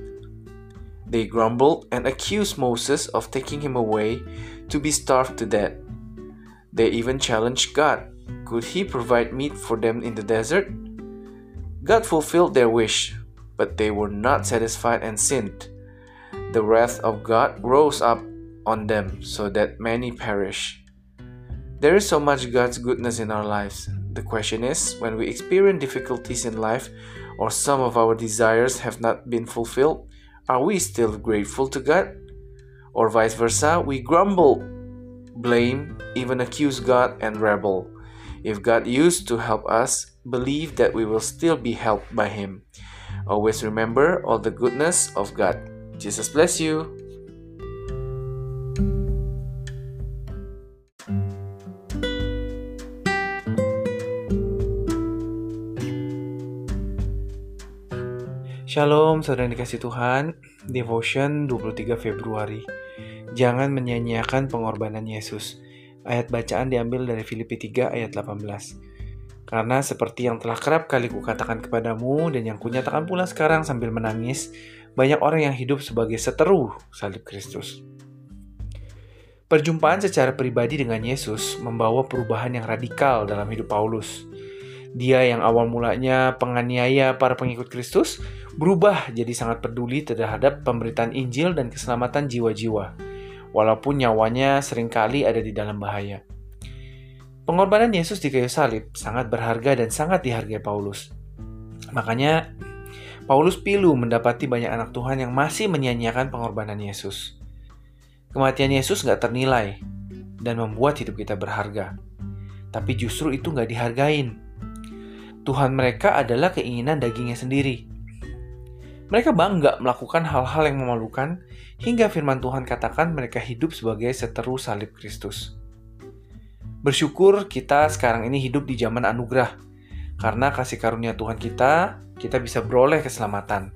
they grumbled and accused Moses of taking him away to be starved to death. They even challenged God could he provide meat for them in the desert? God fulfilled their wish, but they were not satisfied and sinned. The wrath of God rose up on them so that many perish. There is so much God's goodness in our lives. The question is when we experience difficulties in life or some of our desires have not been fulfilled, are we still grateful to God? Or vice versa, we grumble, blame, even accuse God and rebel. If God used to help us, believe that we will still be helped by Him. Always remember all the goodness of God. Jesus bless you. Shalom, saudara dikasih Tuhan. Devotion 23 Februari. Jangan menyanyiakan pengorbanan Yesus. Ayat bacaan diambil dari Filipi 3 ayat 18. Karena seperti yang telah kerap kali kukatakan kepadamu dan yang kunyatakan pula sekarang sambil menangis, banyak orang yang hidup sebagai seteru salib Kristus. Perjumpaan secara pribadi dengan Yesus membawa perubahan yang radikal dalam hidup Paulus. Dia yang awal mulanya penganiaya para pengikut Kristus berubah jadi sangat peduli terhadap pemberitaan Injil dan keselamatan jiwa-jiwa, walaupun nyawanya sering kali ada di dalam bahaya. Pengorbanan Yesus di kayu salib sangat berharga dan sangat dihargai Paulus. Makanya, Paulus pilu mendapati banyak anak Tuhan yang masih menyanyiakan pengorbanan Yesus. Kematian Yesus nggak ternilai dan membuat hidup kita berharga. Tapi justru itu nggak dihargain. Tuhan mereka adalah keinginan dagingnya sendiri. Mereka bangga melakukan hal-hal yang memalukan hingga firman Tuhan katakan mereka hidup sebagai seteru salib Kristus. Bersyukur kita sekarang ini hidup di zaman anugerah. Karena kasih karunia Tuhan kita, kita bisa beroleh keselamatan.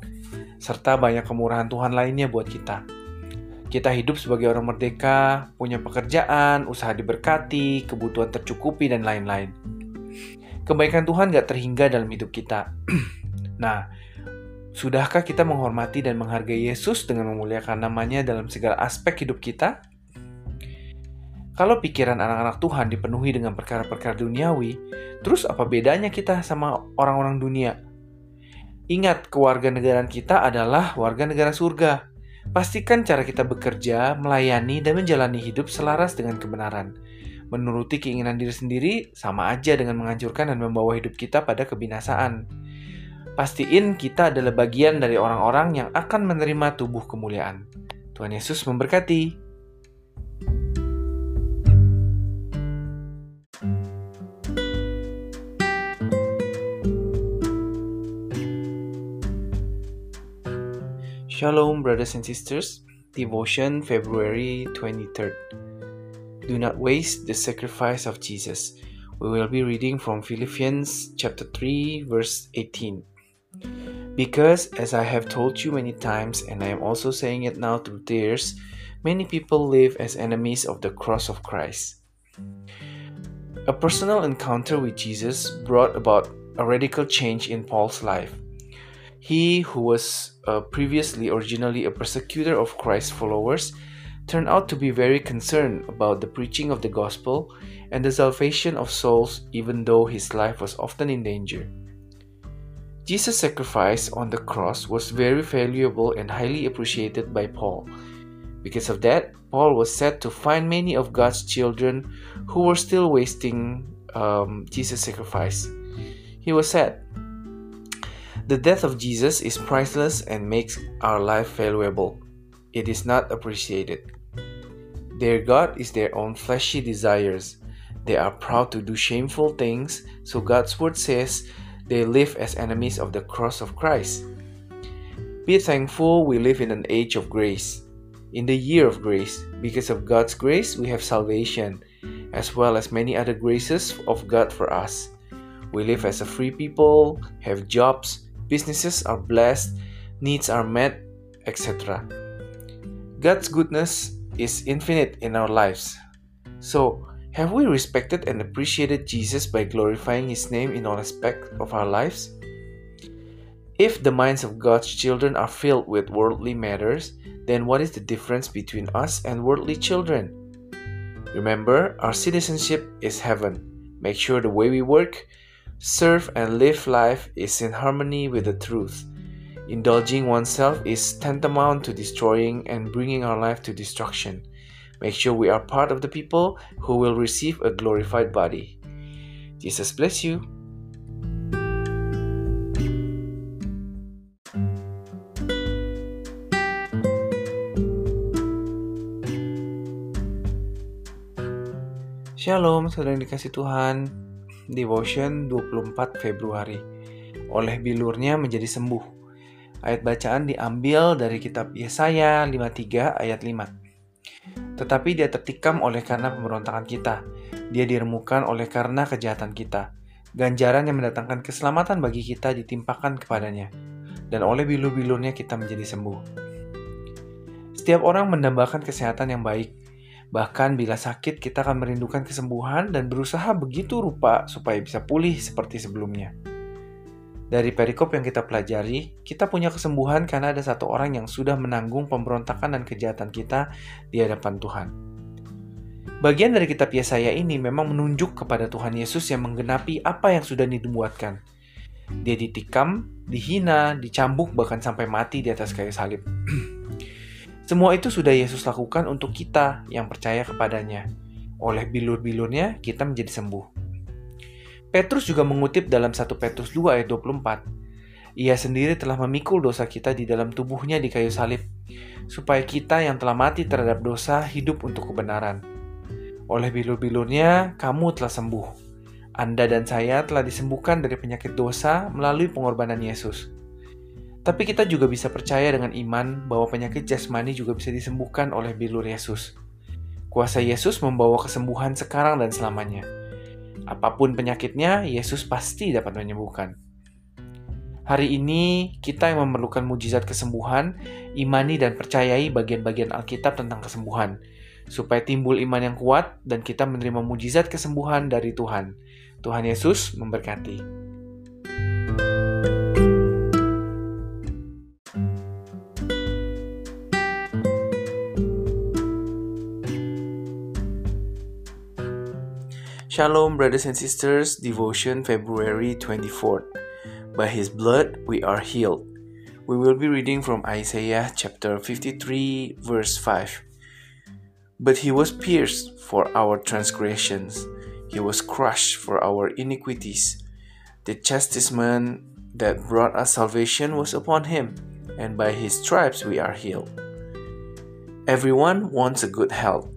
Serta banyak kemurahan Tuhan lainnya buat kita. Kita hidup sebagai orang merdeka, punya pekerjaan, usaha diberkati, kebutuhan tercukupi, dan lain-lain. Kebaikan Tuhan gak terhingga dalam hidup kita. nah, sudahkah kita menghormati dan menghargai Yesus dengan memuliakan namanya dalam segala aspek hidup kita? Kalau pikiran anak-anak Tuhan dipenuhi dengan perkara-perkara duniawi, terus apa bedanya kita sama orang-orang dunia? Ingat, kewarganegaraan kita adalah warga negara surga. Pastikan cara kita bekerja, melayani, dan menjalani hidup selaras dengan kebenaran. Menuruti keinginan diri sendiri sama aja dengan menghancurkan dan membawa hidup kita pada kebinasaan. Pastiin kita adalah bagian dari orang-orang yang akan menerima tubuh kemuliaan. Tuhan Yesus memberkati. Shalom, brothers and sisters. Devotion, February 23rd. Do not waste the sacrifice of Jesus. We will be reading from Philippians chapter 3, verse 18. Because, as I have told you many times, and I am also saying it now through tears, many people live as enemies of the cross of Christ. A personal encounter with Jesus brought about a radical change in Paul's life. He, who was uh, previously originally a persecutor of Christ's followers, turned out to be very concerned about the preaching of the gospel and the salvation of souls, even though his life was often in danger. Jesus' sacrifice on the cross was very valuable and highly appreciated by Paul. Because of that, Paul was said to find many of God's children who were still wasting um, Jesus' sacrifice. He was sad the death of Jesus is priceless and makes our life valuable. It is not appreciated. Their God is their own fleshy desires. They are proud to do shameful things, so God's word says they live as enemies of the cross of Christ. Be thankful we live in an age of grace, in the year of grace. Because of God's grace, we have salvation, as well as many other graces of God for us. We live as a free people, have jobs, businesses are blessed, needs are met, etc. God's goodness is infinite in our lives. So, have we respected and appreciated Jesus by glorifying His name in all aspects of our lives? If the minds of God's children are filled with worldly matters, then what is the difference between us and worldly children? Remember, our citizenship is heaven. Make sure the way we work, serve and live life is in harmony with the truth. Indulging oneself is tantamount to destroying and bringing our life to destruction. Make sure we are part of the people who will receive a glorified body. Jesus bless you. Shalom, saudara dikasih Tuhan. Devotion 24 Februari. Oleh bilurnya menjadi sembuh. Ayat bacaan diambil dari kitab Yesaya 53 ayat 5. Tetapi dia tertikam oleh karena pemberontakan kita. Dia diremukan oleh karena kejahatan kita. Ganjaran yang mendatangkan keselamatan bagi kita ditimpakan kepadanya. Dan oleh bilur-bilurnya kita menjadi sembuh. Setiap orang mendambakan kesehatan yang baik, Bahkan bila sakit, kita akan merindukan kesembuhan dan berusaha begitu rupa supaya bisa pulih seperti sebelumnya. Dari perikop yang kita pelajari, kita punya kesembuhan karena ada satu orang yang sudah menanggung pemberontakan dan kejahatan kita di hadapan Tuhan. Bagian dari kitab Yesaya ini memang menunjuk kepada Tuhan Yesus yang menggenapi apa yang sudah dibuatkan. Dia ditikam, dihina, dicambuk, bahkan sampai mati di atas kayu salib. Semua itu sudah Yesus lakukan untuk kita yang percaya kepadanya. Oleh bilur-bilurnya, kita menjadi sembuh. Petrus juga mengutip dalam 1 Petrus 2 ayat 24. Ia sendiri telah memikul dosa kita di dalam tubuhnya di kayu salib, supaya kita yang telah mati terhadap dosa hidup untuk kebenaran. Oleh bilur-bilurnya, kamu telah sembuh. Anda dan saya telah disembuhkan dari penyakit dosa melalui pengorbanan Yesus. Tapi kita juga bisa percaya dengan iman bahwa penyakit jasmani juga bisa disembuhkan oleh bilur Yesus. Kuasa Yesus membawa kesembuhan sekarang dan selamanya. Apa pun penyakitnya, Yesus pasti dapat menyembuhkan. Hari ini, kita yang memerlukan mujizat kesembuhan, imani dan percayai bagian-bagian Alkitab tentang kesembuhan, supaya timbul iman yang kuat dan kita menerima mujizat kesembuhan dari Tuhan. Tuhan Yesus memberkati. Shalom, brothers and sisters. Devotion, February 24th. By His blood we are healed. We will be reading from Isaiah chapter 53, verse 5. But He was pierced for our transgressions, He was crushed for our iniquities. The chastisement that brought us salvation was upon Him, and by His stripes we are healed. Everyone wants a good health.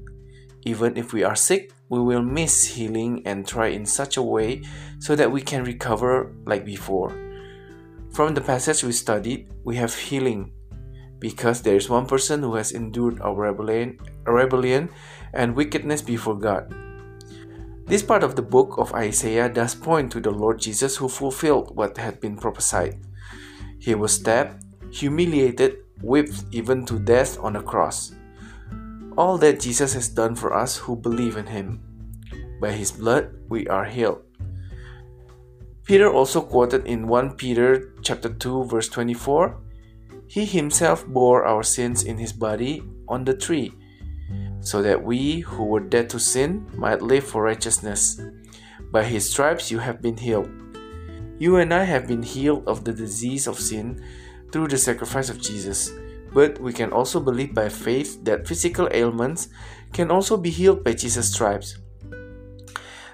Even if we are sick, we will miss healing and try in such a way so that we can recover like before. From the passage we studied, we have healing because there is one person who has endured our rebellion, rebellion and wickedness before God. This part of the book of Isaiah does point to the Lord Jesus who fulfilled what had been prophesied. He was stabbed, humiliated, whipped even to death on a cross. All that Jesus has done for us who believe in him. By his blood we are healed. Peter also quoted in 1 Peter chapter 2 verse 24, he himself bore our sins in his body on the tree, so that we who were dead to sin might live for righteousness. By his stripes you have been healed. You and I have been healed of the disease of sin through the sacrifice of Jesus. But we can also believe by faith that physical ailments can also be healed by Jesus' stripes.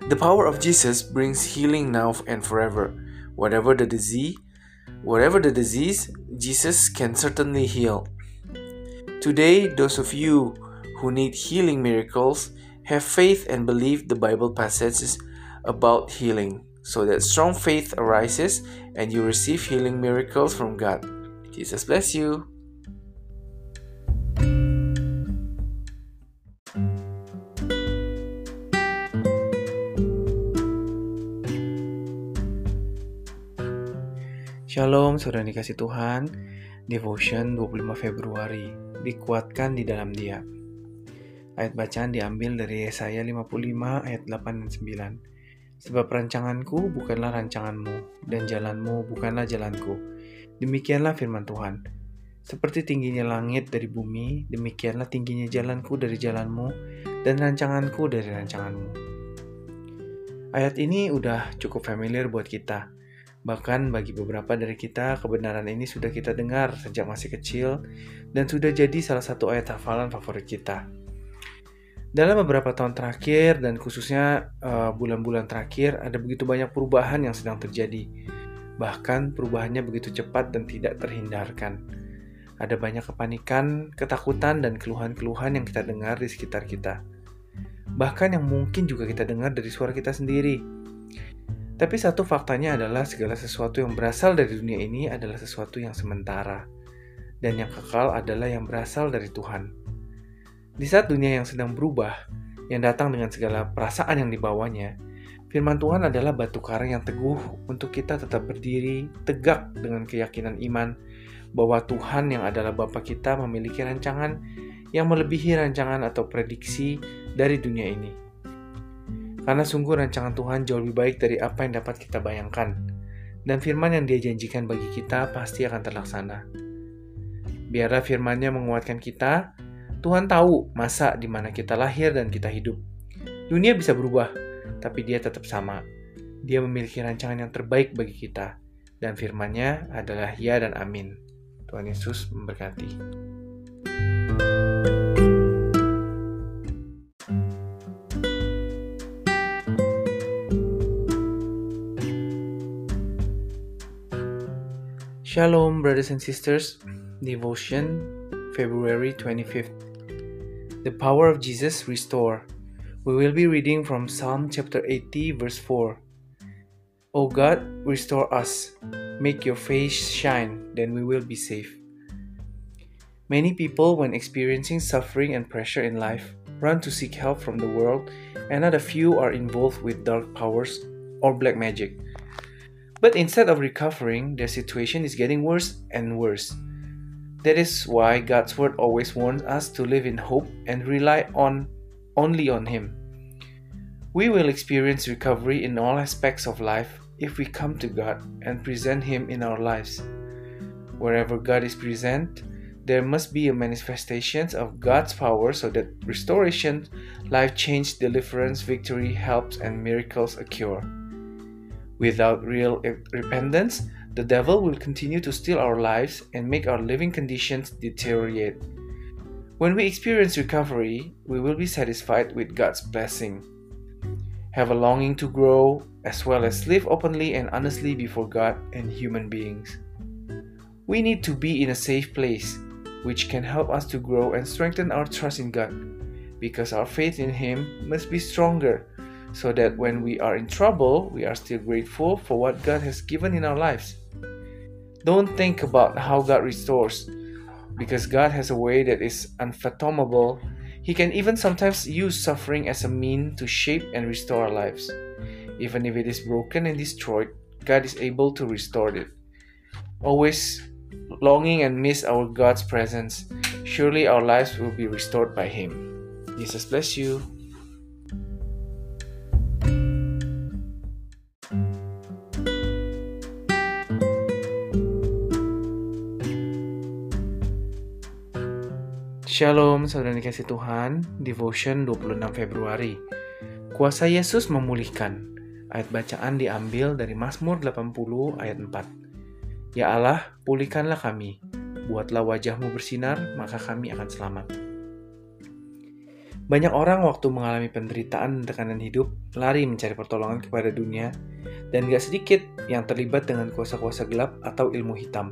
The power of Jesus brings healing now and forever. Whatever the disease, whatever the disease, Jesus can certainly heal. Today, those of you who need healing miracles have faith and believe the Bible passages about healing, so that strong faith arises and you receive healing miracles from God. Jesus bless you. Shalom, saudara dikasih Tuhan. Devotion 25 Februari. Dikuatkan di dalam dia. Ayat bacaan diambil dari Yesaya 55 ayat 8 dan 9. Sebab rancanganku bukanlah rancanganmu, dan jalanmu bukanlah jalanku. Demikianlah firman Tuhan. Seperti tingginya langit dari bumi, demikianlah tingginya jalanku dari jalanmu, dan rancanganku dari rancanganmu. Ayat ini udah cukup familiar buat kita Bahkan bagi beberapa dari kita, kebenaran ini sudah kita dengar sejak masih kecil dan sudah jadi salah satu ayat hafalan favorit kita. Dalam beberapa tahun terakhir dan khususnya eh, bulan-bulan uh, terakhir ada begitu banyak perubahan yang sedang terjadi. Bahkan perubahannya begitu cepat dan tidak terhindarkan. Ada banyak kepanikan, ketakutan, dan keluhan-keluhan yang kita dengar di sekitar kita. Bahkan yang mungkin juga kita dengar dari suara kita sendiri tapi satu faktanya adalah segala sesuatu yang berasal dari dunia ini adalah sesuatu yang sementara, dan yang kekal adalah yang berasal dari Tuhan. Di saat dunia yang sedang berubah, yang datang dengan segala perasaan yang dibawanya, firman Tuhan adalah batu karang yang teguh untuk kita tetap berdiri tegak dengan keyakinan iman bahwa Tuhan yang adalah Bapa kita memiliki rancangan yang melebihi rancangan atau prediksi dari dunia ini. Karena sungguh rancangan Tuhan jauh lebih baik dari apa yang dapat kita bayangkan. Dan firman yang dia janjikan bagi kita pasti akan terlaksana. Biarlah firmannya menguatkan kita, Tuhan tahu masa di mana kita lahir dan kita hidup. Dunia bisa berubah, tapi dia tetap sama. Dia memiliki rancangan yang terbaik bagi kita, dan firmannya adalah ya dan amin. Tuhan Yesus memberkati. Shalom, brothers and sisters. Devotion, February 25th. The power of Jesus restore. We will be reading from Psalm chapter 80, verse 4. O God, restore us. Make your face shine, then we will be safe. Many people, when experiencing suffering and pressure in life, run to seek help from the world, and not a few are involved with dark powers or black magic. But instead of recovering, their situation is getting worse and worse. That is why God's word always warns us to live in hope and rely on only on him. We will experience recovery in all aspects of life if we come to God and present him in our lives. Wherever God is present, there must be a manifestation of God's power so that restoration, life change, deliverance, victory, helps, and miracles occur. Without real repentance, the devil will continue to steal our lives and make our living conditions deteriorate. When we experience recovery, we will be satisfied with God's blessing. Have a longing to grow, as well as live openly and honestly before God and human beings. We need to be in a safe place, which can help us to grow and strengthen our trust in God, because our faith in Him must be stronger so that when we are in trouble, we are still grateful for what God has given in our lives. Don't think about how God restores. because God has a way that is unfathomable, He can even sometimes use suffering as a mean to shape and restore our lives. Even if it is broken and destroyed, God is able to restore it. Always longing and miss our God's presence, surely our lives will be restored by Him. Jesus bless you. Shalom, saudara dikasih Tuhan, Devotion 26 Februari. Kuasa Yesus memulihkan. Ayat bacaan diambil dari Mazmur 80 ayat 4. Ya Allah, pulihkanlah kami. Buatlah wajahmu bersinar, maka kami akan selamat. Banyak orang waktu mengalami penderitaan dan tekanan hidup, lari mencari pertolongan kepada dunia, dan gak sedikit yang terlibat dengan kuasa-kuasa gelap atau ilmu hitam.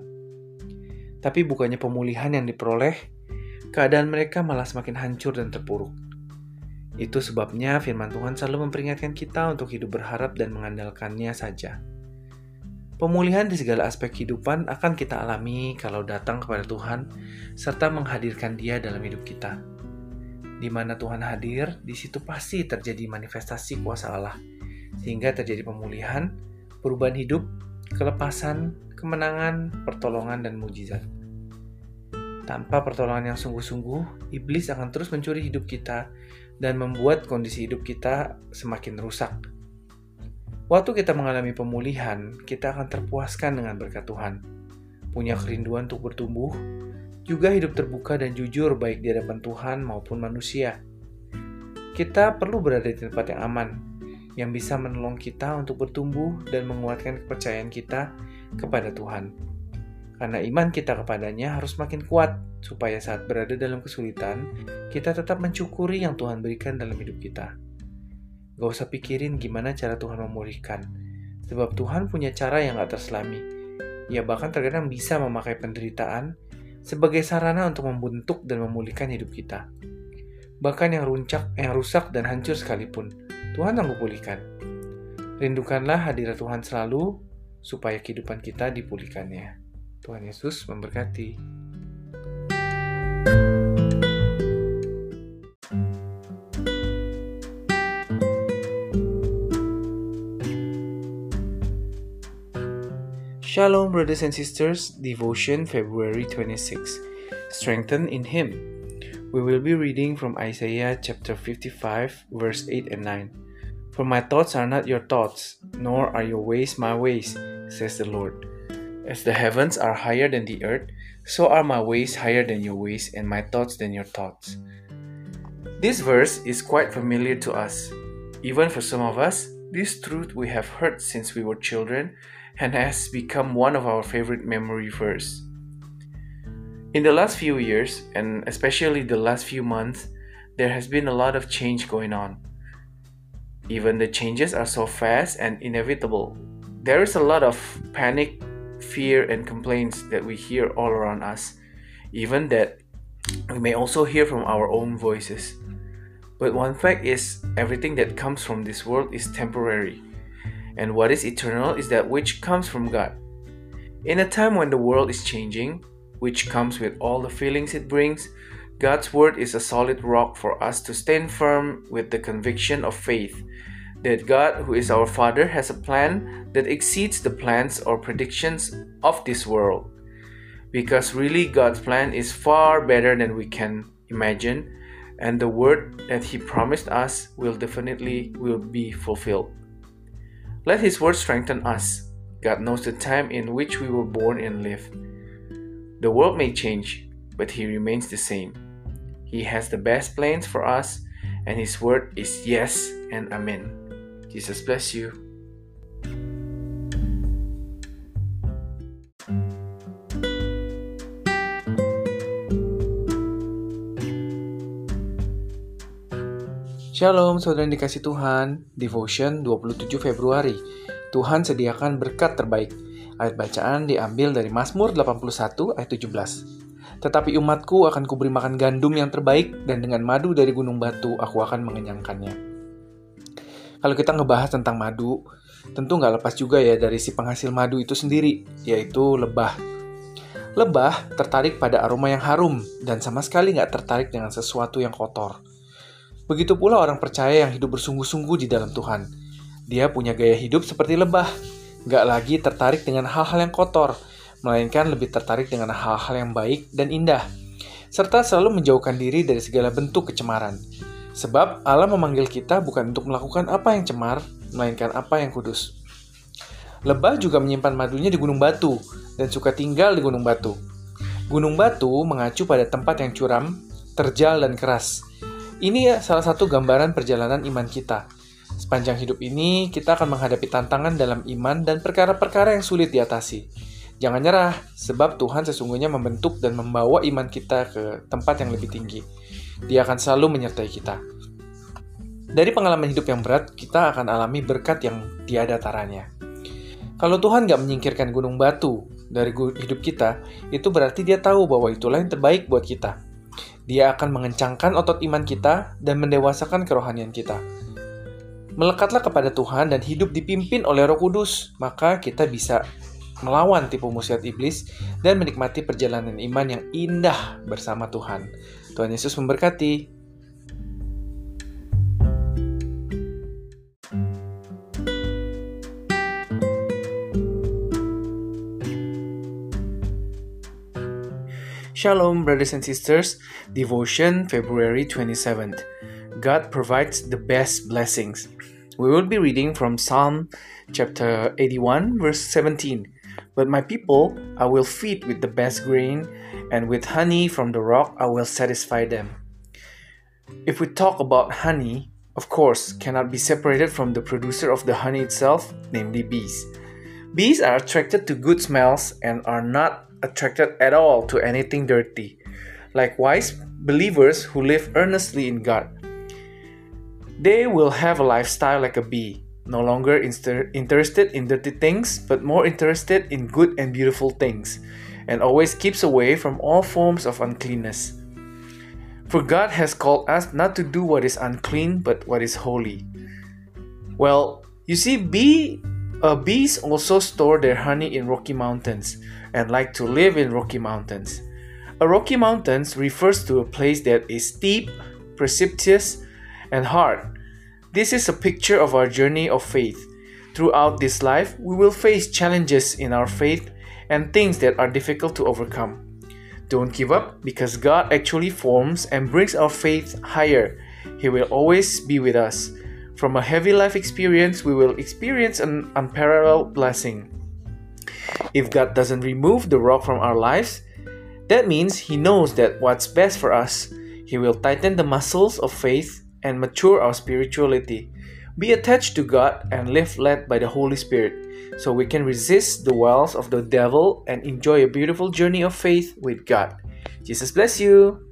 Tapi bukannya pemulihan yang diperoleh, keadaan mereka malah semakin hancur dan terpuruk. Itu sebabnya firman Tuhan selalu memperingatkan kita untuk hidup berharap dan mengandalkannya saja. Pemulihan di segala aspek kehidupan akan kita alami kalau datang kepada Tuhan serta menghadirkan Dia dalam hidup kita. Di mana Tuhan hadir, di situ pasti terjadi manifestasi kuasa Allah, sehingga terjadi pemulihan, perubahan hidup, kelepasan, kemenangan, pertolongan, dan mujizat. Tanpa pertolongan yang sungguh-sungguh, iblis akan terus mencuri hidup kita dan membuat kondisi hidup kita semakin rusak. Waktu kita mengalami pemulihan, kita akan terpuaskan dengan berkat Tuhan. Punya kerinduan untuk bertumbuh, juga hidup terbuka dan jujur baik di hadapan Tuhan maupun manusia. Kita perlu berada di tempat yang aman, yang bisa menolong kita untuk bertumbuh dan menguatkan kepercayaan kita kepada Tuhan. Karena iman kita kepadanya harus makin kuat, supaya saat berada dalam kesulitan, kita tetap mencukuri yang Tuhan berikan dalam hidup kita. Gak usah pikirin gimana cara Tuhan memulihkan, sebab Tuhan punya cara yang gak terselami. Ia bahkan terkadang bisa memakai penderitaan sebagai sarana untuk membentuk dan memulihkan hidup kita. Bahkan yang runcak, yang rusak dan hancur sekalipun, Tuhan sanggup pulihkan. Rindukanlah hadirat Tuhan selalu, supaya kehidupan kita dipulihkannya. Tuhan Yesus memberkati. Shalom, brothers and sisters. Devotion, February 26. Strengthen in Him. We will be reading from Isaiah chapter 55, verse 8 and 9. For my thoughts are not your thoughts, nor are your ways my ways, says the Lord. As the heavens are higher than the earth, so are my ways higher than your ways, and my thoughts than your thoughts. This verse is quite familiar to us. Even for some of us, this truth we have heard since we were children and has become one of our favorite memory verse. In the last few years, and especially the last few months, there has been a lot of change going on. Even the changes are so fast and inevitable. There is a lot of panic fear, and complaints that we hear all around us, even that we may also hear from our own voices. But one fact is, everything that comes from this world is temporary, and what is eternal is that which comes from God. In a time when the world is changing, which comes with all the feelings it brings, God's word is a solid rock for us to stand firm with the conviction of faith that God, who is our Father, has a plan that exceeds the plans or predictions of this world. Because really, God's plan is far better than we can imagine, and the word that He promised us will definitely will be fulfilled. Let His word strengthen us. God knows the time in which we were born and live. The world may change, but He remains the same. He has the best plans for us, and His word is yes and amen. Jesus bless you. Shalom saudara yang dikasih Tuhan, Devotion 27 Februari. Tuhan sediakan berkat terbaik. Ayat bacaan diambil dari Mazmur 81 ayat 17. Tetapi umatku akan kuberi makan gandum yang terbaik dan dengan madu dari gunung batu aku akan mengenyangkannya. Kalau kita ngebahas tentang madu, tentu nggak lepas juga ya dari si penghasil madu itu sendiri, yaitu lebah. Lebah tertarik pada aroma yang harum dan sama sekali nggak tertarik dengan sesuatu yang kotor. Begitu pula orang percaya yang hidup bersungguh-sungguh di dalam Tuhan. Dia punya gaya hidup seperti lebah, nggak lagi tertarik dengan hal-hal yang kotor, melainkan lebih tertarik dengan hal-hal yang baik dan indah, serta selalu menjauhkan diri dari segala bentuk kecemaran. Sebab Allah memanggil kita bukan untuk melakukan apa yang cemar, melainkan apa yang kudus. Lebah juga menyimpan madunya di gunung batu dan suka tinggal di gunung batu. Gunung batu mengacu pada tempat yang curam, terjal, dan keras. Ini salah satu gambaran perjalanan iman kita. Sepanjang hidup ini, kita akan menghadapi tantangan dalam iman dan perkara-perkara yang sulit diatasi. Jangan nyerah, sebab Tuhan sesungguhnya membentuk dan membawa iman kita ke tempat yang lebih tinggi. Dia akan selalu menyertai kita. Dari pengalaman hidup yang berat, kita akan alami berkat yang tiada taranya. Kalau Tuhan nggak menyingkirkan gunung batu dari hidup kita, itu berarti dia tahu bahwa itulah yang terbaik buat kita. Dia akan mengencangkan otot iman kita dan mendewasakan kerohanian kita. Melekatlah kepada Tuhan dan hidup dipimpin oleh Roh Kudus, maka kita bisa melawan tipu muslihat iblis dan menikmati perjalanan iman yang indah bersama Tuhan. Tuhan Yesus memberkati. Shalom, brothers and sisters. Devotion, February 27th. God provides the best blessings. We will be reading from Psalm chapter 81, verse 17. But my people I will feed with the best grain, and with honey from the rock I will satisfy them. If we talk about honey, of course, cannot be separated from the producer of the honey itself, namely bees. Bees are attracted to good smells and are not attracted at all to anything dirty. Likewise, believers who live earnestly in God. They will have a lifestyle like a bee, no longer inter- interested in dirty things, but more interested in good and beautiful things, and always keeps away from all forms of uncleanness. For God has called us not to do what is unclean, but what is holy. Well, you see, bee, uh, bees also store their honey in rocky mountains and like to live in Rocky Mountains. A Rocky Mountains refers to a place that is steep, precipitous, and hard. This is a picture of our journey of faith. Throughout this life, we will face challenges in our faith and things that are difficult to overcome. Don't give up because God actually forms and brings our faith higher. He will always be with us. From a heavy life experience, we will experience an unparalleled blessing. If God doesn't remove the rock from our lives, that means He knows that what's best for us. He will tighten the muscles of faith and mature our spirituality. Be attached to God and live led by the Holy Spirit so we can resist the wiles of the devil and enjoy a beautiful journey of faith with God. Jesus bless you.